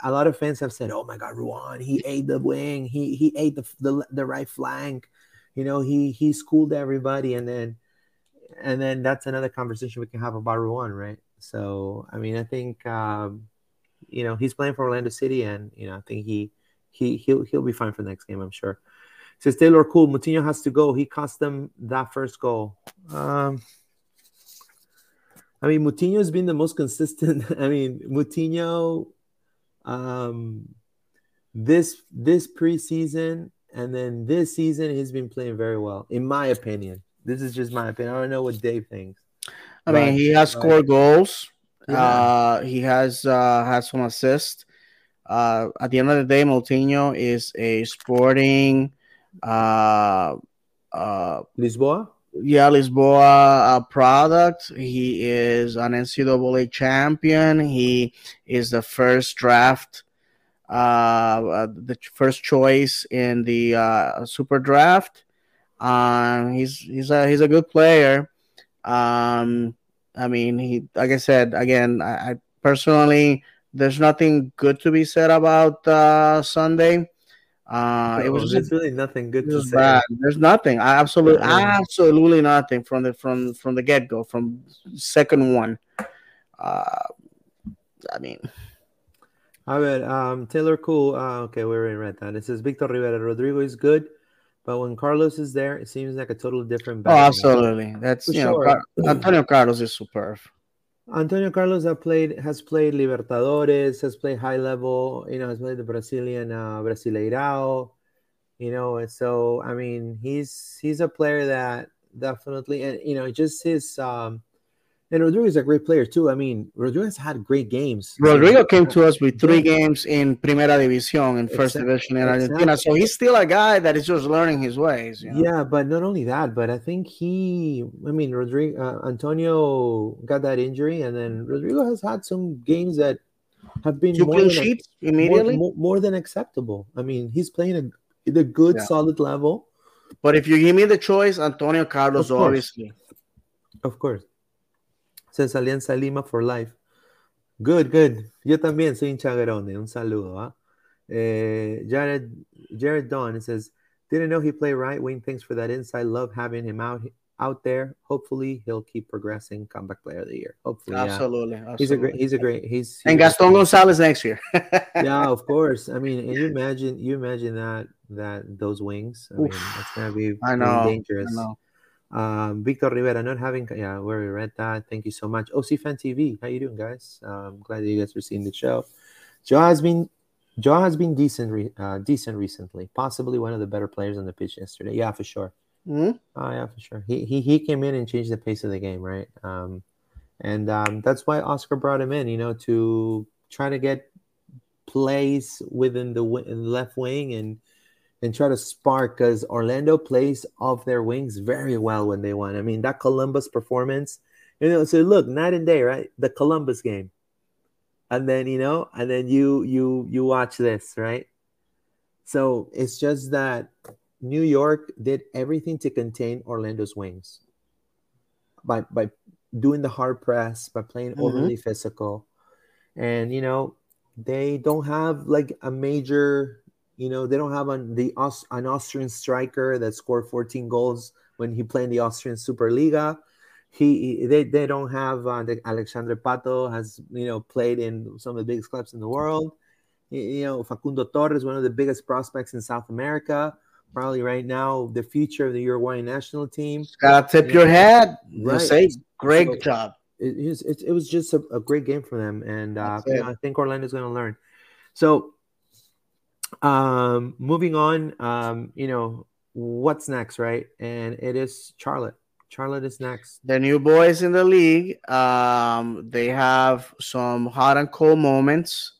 a lot of fans have said, "Oh my God, Ruan, he ate the wing, he he ate the the, the right flank, you know, he he schooled everybody," and then and then that's another conversation we can have about Ruan, right? So I mean, I think um, you know he's playing for Orlando City, and you know I think he he he'll he'll be fine for the next game, I'm sure. Says Taylor Cool, Moutinho has to go. He cost them that first goal. Um, I mean, Moutinho has been the most consistent. I mean, Moutinho, um, this this preseason and then this season, he's been playing very well, in my opinion. This is just my opinion. I don't know what Dave thinks. I but, mean, he has scored goals. Yeah. Uh, he has uh, had some assists. Uh, at the end of the day, Moutinho is a sporting uh, uh, Lisboa. Yeah, Lisboa uh, product. He is an NCAA champion. He is the first draft, uh, uh the first choice in the uh, super draft. Um, he's he's a he's a good player. Um, I mean, he like I said again. I, I personally, there's nothing good to be said about uh, Sunday. Uh, it was just really nothing good to say. Bad. There's nothing. Absolutely, absolutely nothing from the from from the get go, from second one. Uh, I mean, a ver, um, Taylor Cool. Uh, okay, we already read that. It says Victor Rivera. Rodrigo is good, but when Carlos is there, it seems like a totally different. Oh, absolutely. That's For you sure. know, Antonio Carlos is superb. Antonio Carlos has played has played Libertadores, has played high level, you know, has played the Brazilian uh, Brasileirao, you know, and so I mean, he's he's a player that definitely, and you know, just his um, and Rodrigo is a great player too. I mean, Rodrigo has had great games. Rodrigo came to us with three games in Primera División in first exactly. division in Argentina. Exactly. So he's still a guy that is just learning his ways. You know? Yeah, but not only that, but I think he, I mean, Rodrigo, uh, Antonio got that injury, and then Rodrigo has had some games that have been more than, sheets immediately more, more, than acceptable. I mean, he's playing a, a good, yeah. solid level. But if you give me the choice, Antonio Carlos, obviously. Of course. Says Alianza Lima for life. Good, good. Yo también soy hincha grande. Un saludo. ¿ah? Eh, Jared, Jared Dawn says, didn't know he played right wing. Thanks for that insight. Love having him out out there. Hopefully he'll keep progressing. Comeback player of the year. Hopefully, absolutely. Yeah. absolutely. He's a great. He's a great. He's, and Gaston Gonzalez next year. yeah, of course. I mean, you imagine you imagine that that those wings. I mean, it's gonna be I know, dangerous. I know. Um, Victor Rivera, not having, yeah, where we read that. Thank you so much. OC Fan TV, how you doing, guys? Um, glad that you guys are seeing the show. Joe has been, Joe has been decent, re, uh, decent recently. Possibly one of the better players on the pitch yesterday. Yeah, for sure. Mm-hmm. Oh yeah, for sure. He, he he came in and changed the pace of the game, right? Um, and um, that's why Oscar brought him in, you know, to try to get plays within the left wing and and try to spark because Orlando plays off their wings very well when they won. I mean, that Columbus performance, you know, so look, night and day, right? The Columbus game. And then, you know, and then you you you watch this, right? So it's just that New York did everything to contain Orlando's wings by by doing the hard press, by playing mm-hmm. overly physical. And you know, they don't have like a major you know, they don't have an, the an Austrian striker that scored 14 goals when he played in the Austrian Superliga. He they, they don't have uh, the Alexandre Pato has you know played in some of the biggest clubs in the world. You know, Facundo Torres, one of the biggest prospects in South America, probably right now the future of the Uruguayan national team. Gotta tip your hat. Right. Say great so, job. It, it, it, was just a, a, great game for them, and uh, you know, I think Orlando's going to learn. So um, moving on, um, you know, what's next, right? And it is Charlotte. Charlotte is next. The new boys in the league. Um, they have some hot and cold moments.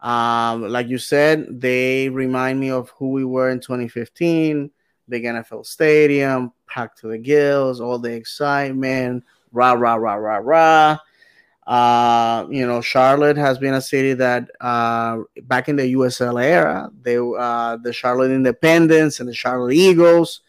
Um, like you said, they remind me of who we were in 2015. Big NFL stadium, packed to the gills, all the excitement, rah rah rah rah rah. Uh, you know, Charlotte has been a city that uh, back in the USL era, they uh, the Charlotte Independence and the Charlotte Eagles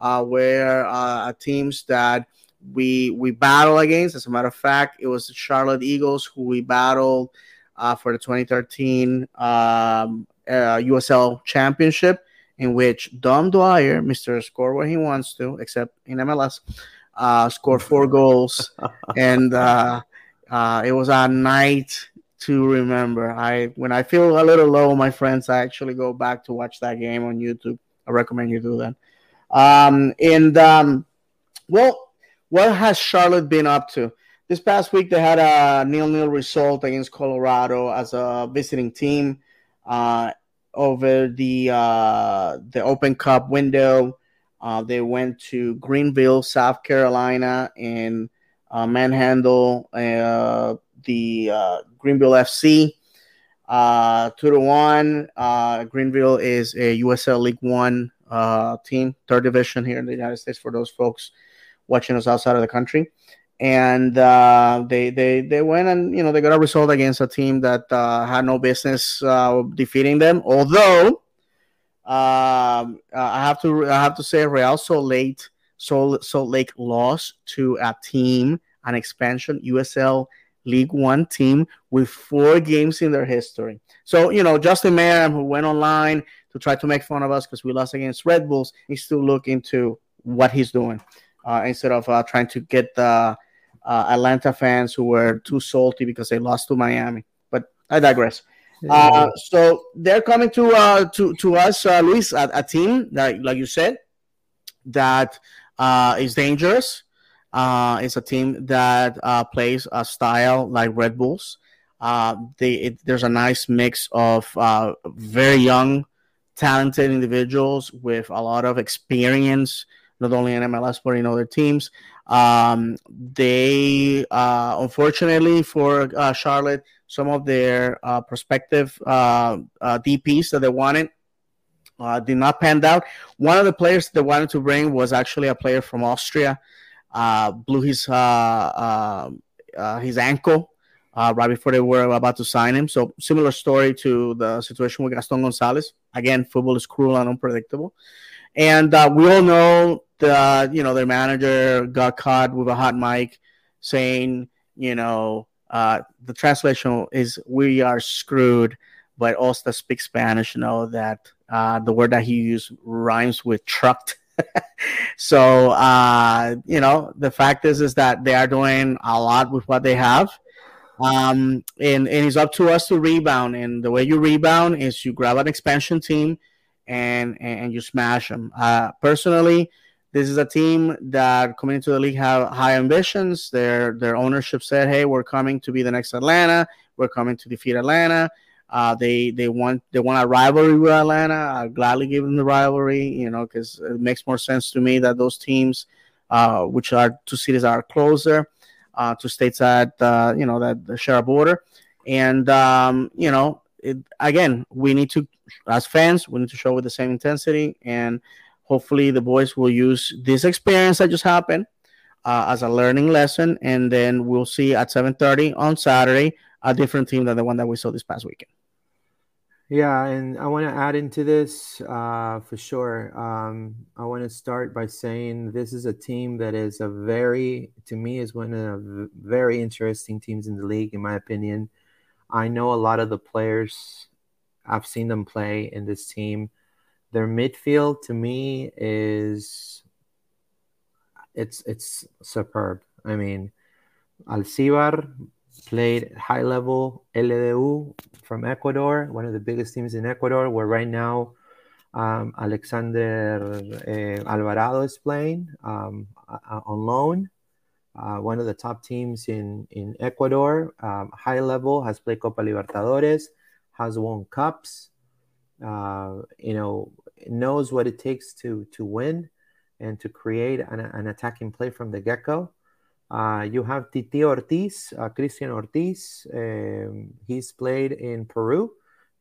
uh, were uh, teams that we we battle against. As a matter of fact, it was the Charlotte Eagles who we battled uh, for the 2013 um, uh, USL Championship, in which Dom Dwyer, Mr. Score what he wants to, except in MLS, uh, scored four goals, and uh, it was a night to remember. I when I feel a little low, my friends, I actually go back to watch that game on YouTube. I recommend you do that. Um, and um, well, what has Charlotte been up to? This past week, they had a nil-nil result against Colorado as a visiting team uh, over the uh, the Open Cup window. Uh, they went to Greenville, South Carolina, and manhandle uh, the uh, Greenville FC uh, two to one. Uh, Greenville is a USL League One uh, team, third division here in the United States for those folks watching us outside of the country. And uh, they they they went and you know they got a result against a team that uh, had no business uh, defeating them. Although um, I have to I have to say Real Salt Lake Salt, Salt Lake lost to a team an expansion USL League One team with four games in their history. So, you know, Justin Meram, who went online to try to make fun of us because we lost against Red Bulls, he's still looking into what he's doing uh, instead of uh, trying to get the uh, Atlanta fans who were too salty because they lost to Miami. But I digress. Uh, so they're coming to uh, to to us, uh, Luis, a, a, team that, like you said, that is dangerous. Uh, it's a team that uh, plays a style like Red Bulls. Uh, they, it, there's a nice mix of uh, very young, talented individuals with a lot of experience, not only in MLS but in other teams. Um, they, uh, unfortunately for uh, Charlotte, some of their prospective DPs that they wanted uh, did not pan out. One of the players they wanted to bring was actually a player from Austria uh, blew his uh, uh, uh, his ankle uh, right before they were about to sign him. So similar story to the situation with Gaston Gonzalez. Again, football is cruel and unpredictable, and we all know that you know their manager got caught with a hot mic saying, you know, the translation is "we are screwed." But also speak Spanish know that uh, the word that he used rhymes with trucked so uh, you know, the fact is is that they are doing a lot with what they have. Um, and, and it's up to us to rebound. And the way you rebound is you grab an expansion team and and you smash them. Uh, personally, this is a team that coming into the league have high ambitions. Their their ownership said, "Hey, we're coming to be the next Atlanta. We're coming to defeat Atlanta." Uh, they they want they want a rivalry with Atlanta. I gladly give them the rivalry, you know, because it makes more sense to me that those teams, uh, which are two cities are closer uh, to states that uh, you know that share a border, and um, you know, it, again, we need to as fans we need to show with the same intensity, and hopefully the boys will use this experience that just happened. Uh, as a learning lesson, and then we'll see at 7:30 on Saturday a different team than the one that we saw this past weekend. Yeah, and I want to add into this uh, for sure. Um, I want to start by saying this is a team that is a very, to me, is one of the very interesting teams in the league, in my opinion. I know a lot of the players. I've seen them play in this team. Their midfield, to me, is it's it's superb. I mean, Alcívar, played high level LDU from Ecuador, one of the biggest teams in Ecuador, where right now um, Alexander uh, Alvarado is playing um, on loan. Uh, one of the top teams in, in Ecuador, um, high level, has played Copa Libertadores, has won cups, uh, you know, knows what it takes to, to win and to create an, an attacking play from the get go. Uh, you have Titi Ortiz, uh, Cristian Ortiz. Um, he's played in Peru.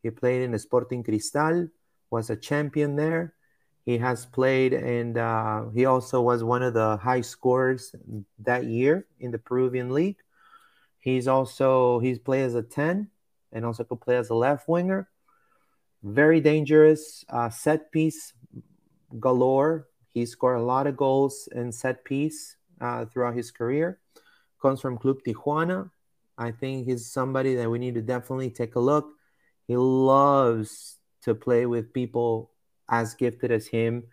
He played in Sporting Cristal, was a champion there. He has played and uh, he also was one of the high scorers that year in the Peruvian league. He's also he's played as a 10 and also could play as a left winger. Very dangerous uh, set piece galore. He scored a lot of goals in set piece uh, throughout his career. Comes from Club Tijuana. I think he's somebody that we need to definitely take a look. He loves to play with people as gifted as him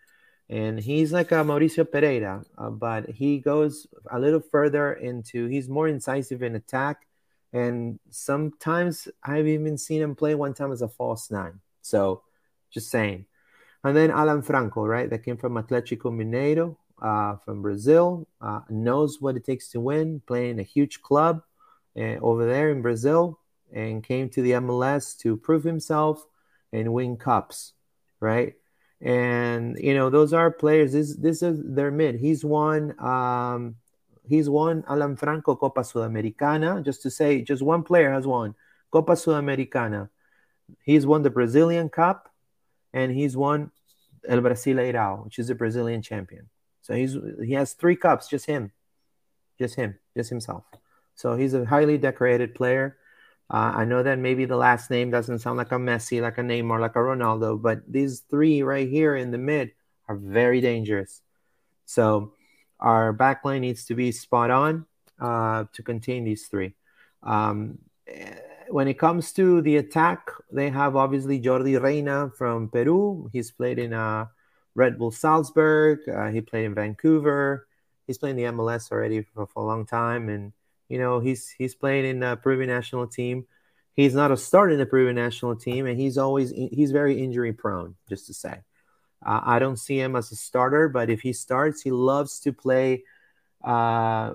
and he's like a Mauricio Pereyra, uh, but he goes a little further into. He's more incisive in attack, and sometimes I've even seen him play one time as a false nine. So, just saying. And then Alan Franco, right, that came from Atletico Mineiro uh, from Brazil, uh, knows what it takes to win, playing a huge club uh, over there in Brazil, and came to the MLS to prove himself and win cups, right? And you know those are players. This this is their mid. He's won. Um, he's won Alan Franco Copa Sudamericana. Just to say, just one player has won Copa Sudamericana. He's won the Brazilian Cup, and he's won El Brasileirão, which is the Brazilian champion. So he's he has three cups, just him, just him, just himself. So he's a highly decorated player. Uh, I know that maybe the last name doesn't sound like a Messi, like a Neymar, like a Ronaldo, but these three right here in the mid are very dangerous. So our backline needs to be spot on uh, to contain these three. Um, when it comes to the attack, they have obviously Yordy Reyna from Peru. He's played in uh, Red Bull Salzburg. Uh, he played in Vancouver. He's playing the MLS already for, for a long time, and you know, he's he's playing in the Peruvian national team. He's not a starter in the Peruvian national team, and he's always he's very injury prone. Just to say, uh, I don't see him as a starter, but if he starts, he loves to play uh,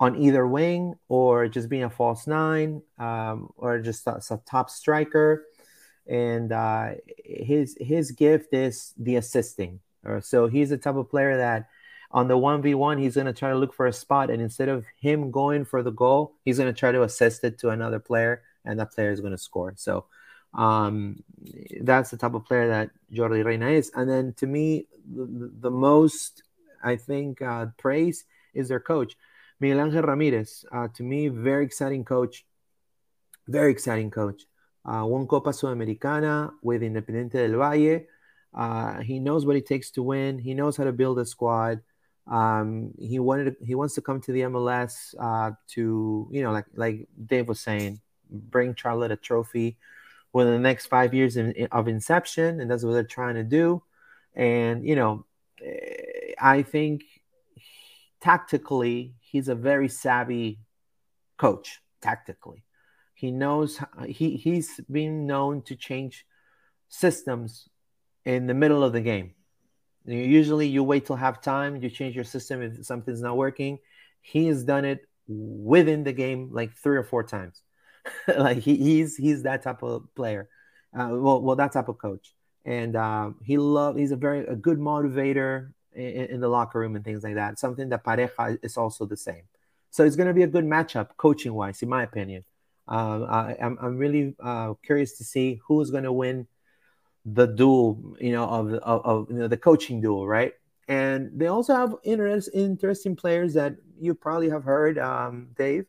on either wing or just being a false nine um, or just a, a, top striker. And uh, his his gift is the assisting. So he's the type of player that on the 1v1 he's going to try to look for a spot and instead of him going for the goal he's going to try to assist it to another player and that player is going to score. So um, that's the type of player that Yordy Reyna is. And then to me the, the most I think uh, praise is their coach Miguel Angel Ramirez. Uh, to me very exciting coach. Very exciting coach uh, Copa Sudamericana with Independiente del Valle uh, he knows what it takes to win. He knows how to build a squad. Um, he wanted to, he wants to come to the MLS uh, to you know like like Dave was saying, bring Charlotte a trophy within the next five years in, in, of inception, and that's what they're trying to do. And you know, eh, I think tactically he's a very savvy coach. Tactically, he knows he he's been known to change systems in the middle of the game Usually, you wait till halftime, you change your system if something's not working. He has done it within the game like three or four times. like he, he's he's that type of player. Uh, well, well, that type of coach, and um, he love. He's a very a good motivator in, in, the locker room and things like that. Something that Pareja is also the same. So it's going to be a good matchup coaching wise, in my opinion. Uh, I, am I'm, I'm really uh, curious to see who's going to win the duel, you know, of, of, of you know, the coaching duel, right? And they also have interest, interesting players that you probably have heard, um, Dave.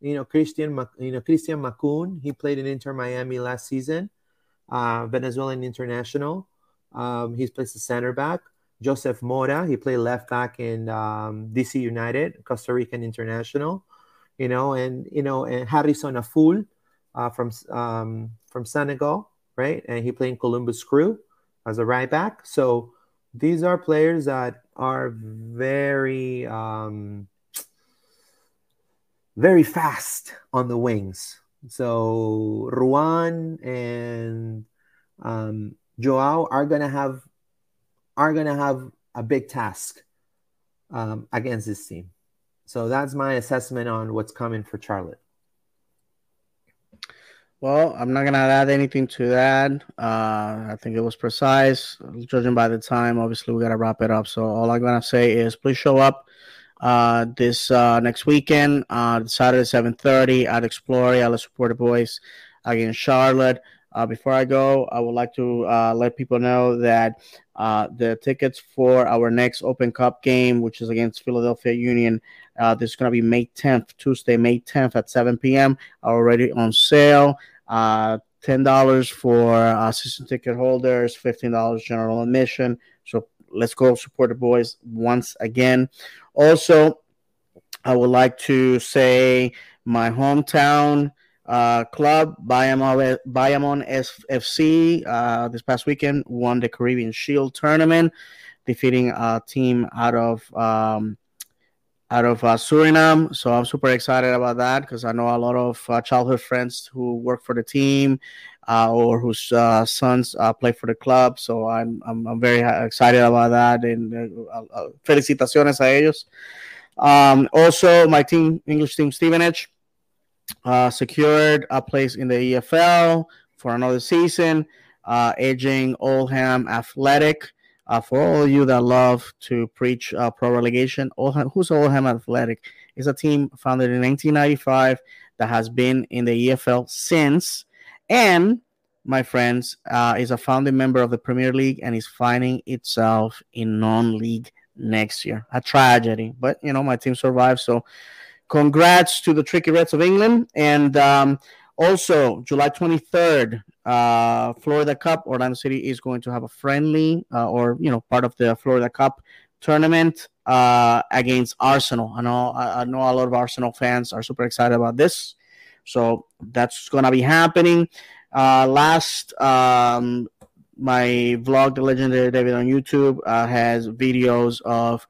You know, Christian, you know, Christian Makoun. He played in Inter Miami last season, uh, Venezuelan international. Um, he's played the center back. Joseph Mora. He played left back in um, DC United, Costa Rican international. You know, and you know, and Harrison Afful uh, from um, from Senegal right? And he played Columbus Crew as a right back. So these are players that are very, um, very fast on the wings. So Ruan and um, Joao are gonna have are gonna have a big task um, against this team. So that's my assessment on what's coming for Charlotte. Well, I'm not gonna add anything to that. Uh, I think it was precise, judging by the time. Obviously, we gotta wrap it up. So all I'm gonna say is, please show up uh, this uh, next weekend, uh, Saturday 7:30 at. Let's support the boys against Charlotte. Uh, before I go, I would like to uh, let people know that uh, the tickets for our next Open Cup game, which is against Philadelphia Union, uh, this is going to be May 10th, Tuesday, May 10th at 7 p.m., are already on sale. Uh, $10 for uh, season ticket holders, $15 general admission. So let's go support the boys once again. Also, I would like to say my hometown uh, club, Bayamon, Bayamon FC, uh, this past weekend won the Caribbean Shield tournament. defeating a team out of um, out of uh, Suriname. So I'm super excited about that because I know a lot of uh, childhood friends who work for the team uh, or whose uh, sons uh, play for the club. So I'm, I'm, I'm very excited about that. And felicitaciones a ellos. Um, also, my team, English team Stevenage, secured a place in the EFL for another season. Edging Oldham Athletic. Uh, for all you that love to preach uh, pro relegation, Oldham, who's Oldham Athletic? Is a team founded in 1995 that has been in the EFL since, and my friends, uh, is a founding member of the Premier League and is finding itself in non-league next year. A tragedy, but you know my team survived. So, congrats to the Tricky Reds of England, and um, also July 23rd, uh, Florida Cup. Orlando City is going to have a friendly uh, or you know part of the Florida Cup tournament uh, against Arsenal. I know I know a lot of Arsenal fans are super excited about this, so that's gonna be happening. Uh, last um, my vlog, the legendary David on YouTube, uh, has videos of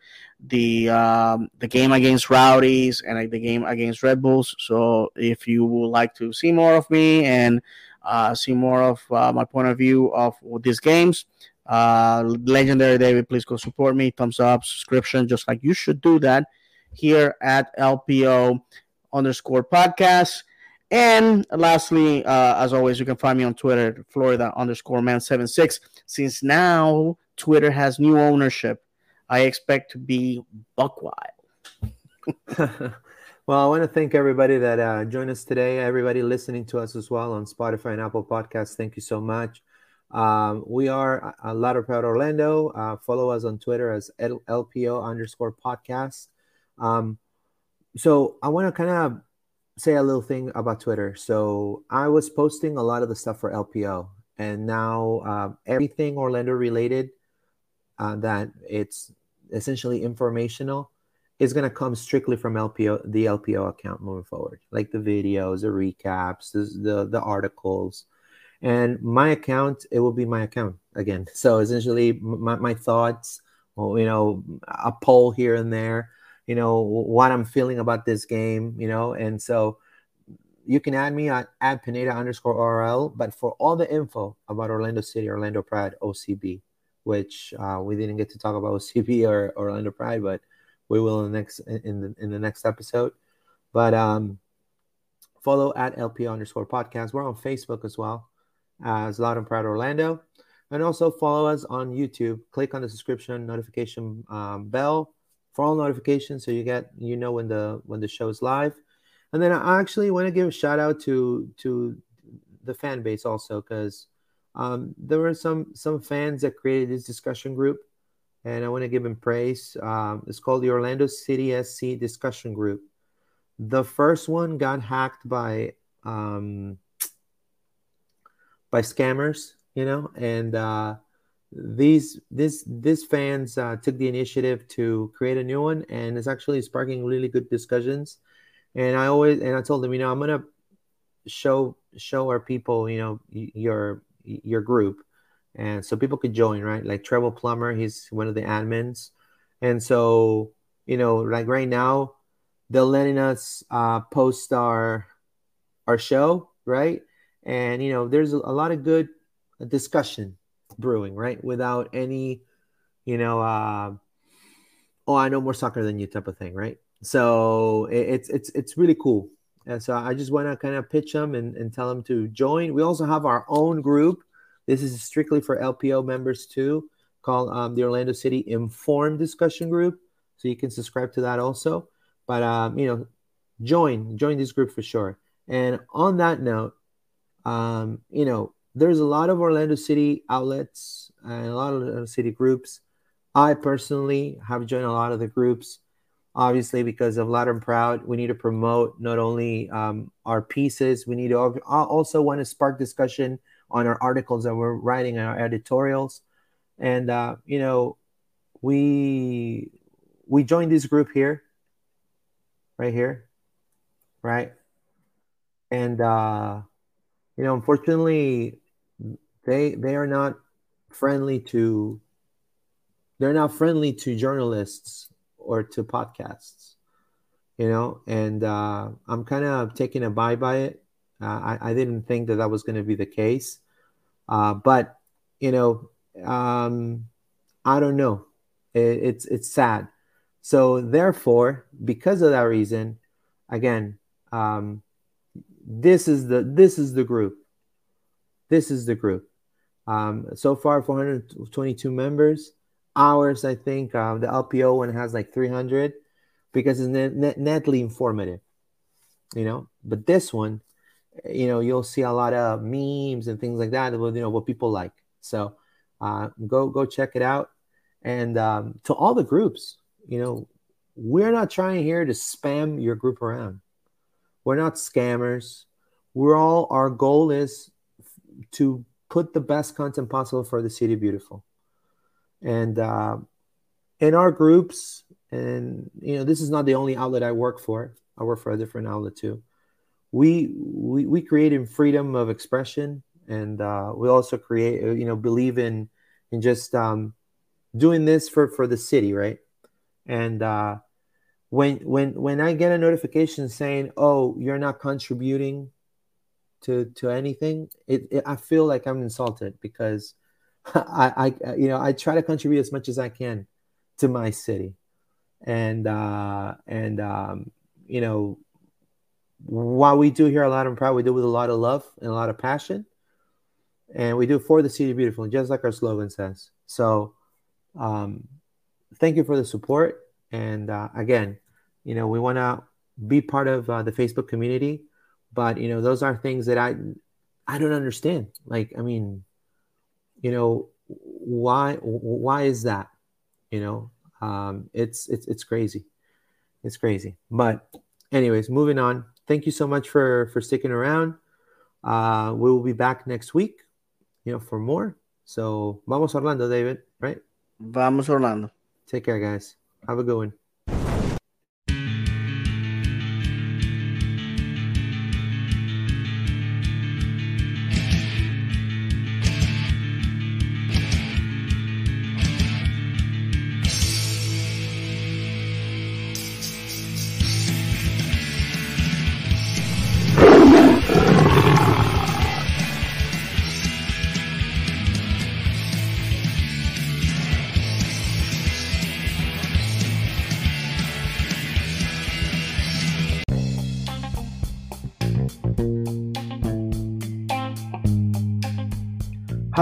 the um, the game against Rowdies and the game against Red Bulls. So if you would like to see more of me and uh, see more of uh, my point of view of these games. Uh, Legendary David, please go support me. Thumbs up, subscription, just like you should do that here at LPO underscore podcast. And lastly, uh, as always, you can find me on Twitter, Florida underscore man 76. Since now Twitter has new ownership, I expect to be buck wild. Well, I want to thank everybody that uh, joined us today, everybody listening to us as well on Spotify and Apple Podcasts. Thank you so much. Um, we are a lot of Proud Orlando. Uh, follow us on Twitter as LPO underscore podcast. Um, so I want to kind of say a little thing about Twitter. So I was posting a lot of the stuff for LPO, and now uh, everything Orlando related uh, that it's essentially informational is going to come strictly from LPO, the LPO account moving forward, like the videos, the recaps, the, the, the articles. And my account, it will be my account again. So essentially, my, my thoughts, you know, a poll here and there, you know, what I'm feeling about this game, you know, and so you can add me at, at Pineda underscore RL, but for all the info about Orlando City, Orlando Pride, OCB, which uh, we didn't get to talk about OCB or Orlando Pride, but we will in the next in the in the next episode. But um, follow at LP underscore podcast. We're on Facebook as well as Loud and Proud Orlando, and also follow us on YouTube. Click on the subscription notification um, bell for all notifications, so you get you know when the when the show is live. And then I actually want to give a shout out to to the fan base also because um, there were some some fans that created this discussion group and I want to give them praise. Um, it's called the Orlando City SC Discussion Group. The first one got hacked by um, by scammers, you know, and uh, these this these fans uh, took the initiative to create a new one, and it's actually sparking really good discussions. And I always and I told them, you know, I'm gonna show show our people, you know, your your group and so people could join, right? Like Trevor Plummer, he's one of the admins, and so you know, like right now, they're letting us uh, post our our show, right? And you know, there's a, lot of good discussion brewing, right? Without any, you know, uh, oh, I know more soccer than you type of thing, right? So it, it's it's it's really cool. And so I just want to kind of pitch them and, and tell them to join. We also have our own group this is strictly for LPO members too, called um, the Orlando City Informed Discussion Group. So you can subscribe to that also. But um, you know, join join this group for sure. And on that note, um, you know, there's a lot of Orlando City outlets and a lot of Orlando City groups. I personally have joined a lot of the groups, obviously because of Loud and Proud. We need to promote not only um, our pieces, we need to also want to spark discussion on our articles that we're writing and our editorials. And uh, you know, we we joined this group here, right here, right? And uh, you know, unfortunately, they they are not friendly to they're not friendly to journalists or to podcasts, you know. And uh, I'm kind of taking a by it. Uh, I, I didn't think that that was going to be the case, uh, but you know, um, I don't know. It, it's it's sad. So therefore, because of that reason, again, um, this is the this is the group. This is the group. Um, so far, 422 members. Ours, I think, uh, the LPO one has like 300 because it's net, net, netly informative, you know. But this one, you know, you'll see a lot of memes and things like that. You know what people like. So uh, go go check it out. And um, to all the groups, you know, we're not trying here to spam your group around. We're not scammers. We're all our goal is to put the best content possible for the city beautiful. And uh, in our groups, and you know, this is not the only outlet I work for. I work for a different outlet too. We we, we create in freedom of expression, and uh, we also create, you know, believe in in just um, doing this for for the city, right? And uh, when when when I get a notification saying, "Oh, you're not contributing to to anything," it, it I feel like I'm insulted because I, I you know I try to contribute as much as I can to my city, and uh, and um, you know while we do here a lot of pride, we do with a lot of love and a lot of passion, and we do for the city beautiful, just like our slogan says. So um, thank you for the support. And uh, again, you know, we want to be part of uh, the Facebook community, but you know, those are things that I I don't understand. Like, I mean, you know, why why is that? You know, um, it's it's it's crazy, it's crazy. But anyways, moving on. Thank you so much for for sticking around. Uh, we will be back next week, you know, for more. So, vamos Orlando, David, right? Vamos Orlando. Take care, guys. Have a good one.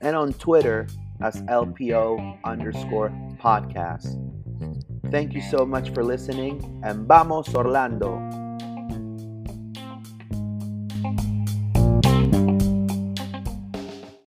and on Twitter as LPO underscore podcast. Thank you so much for listening and vamos Orlando!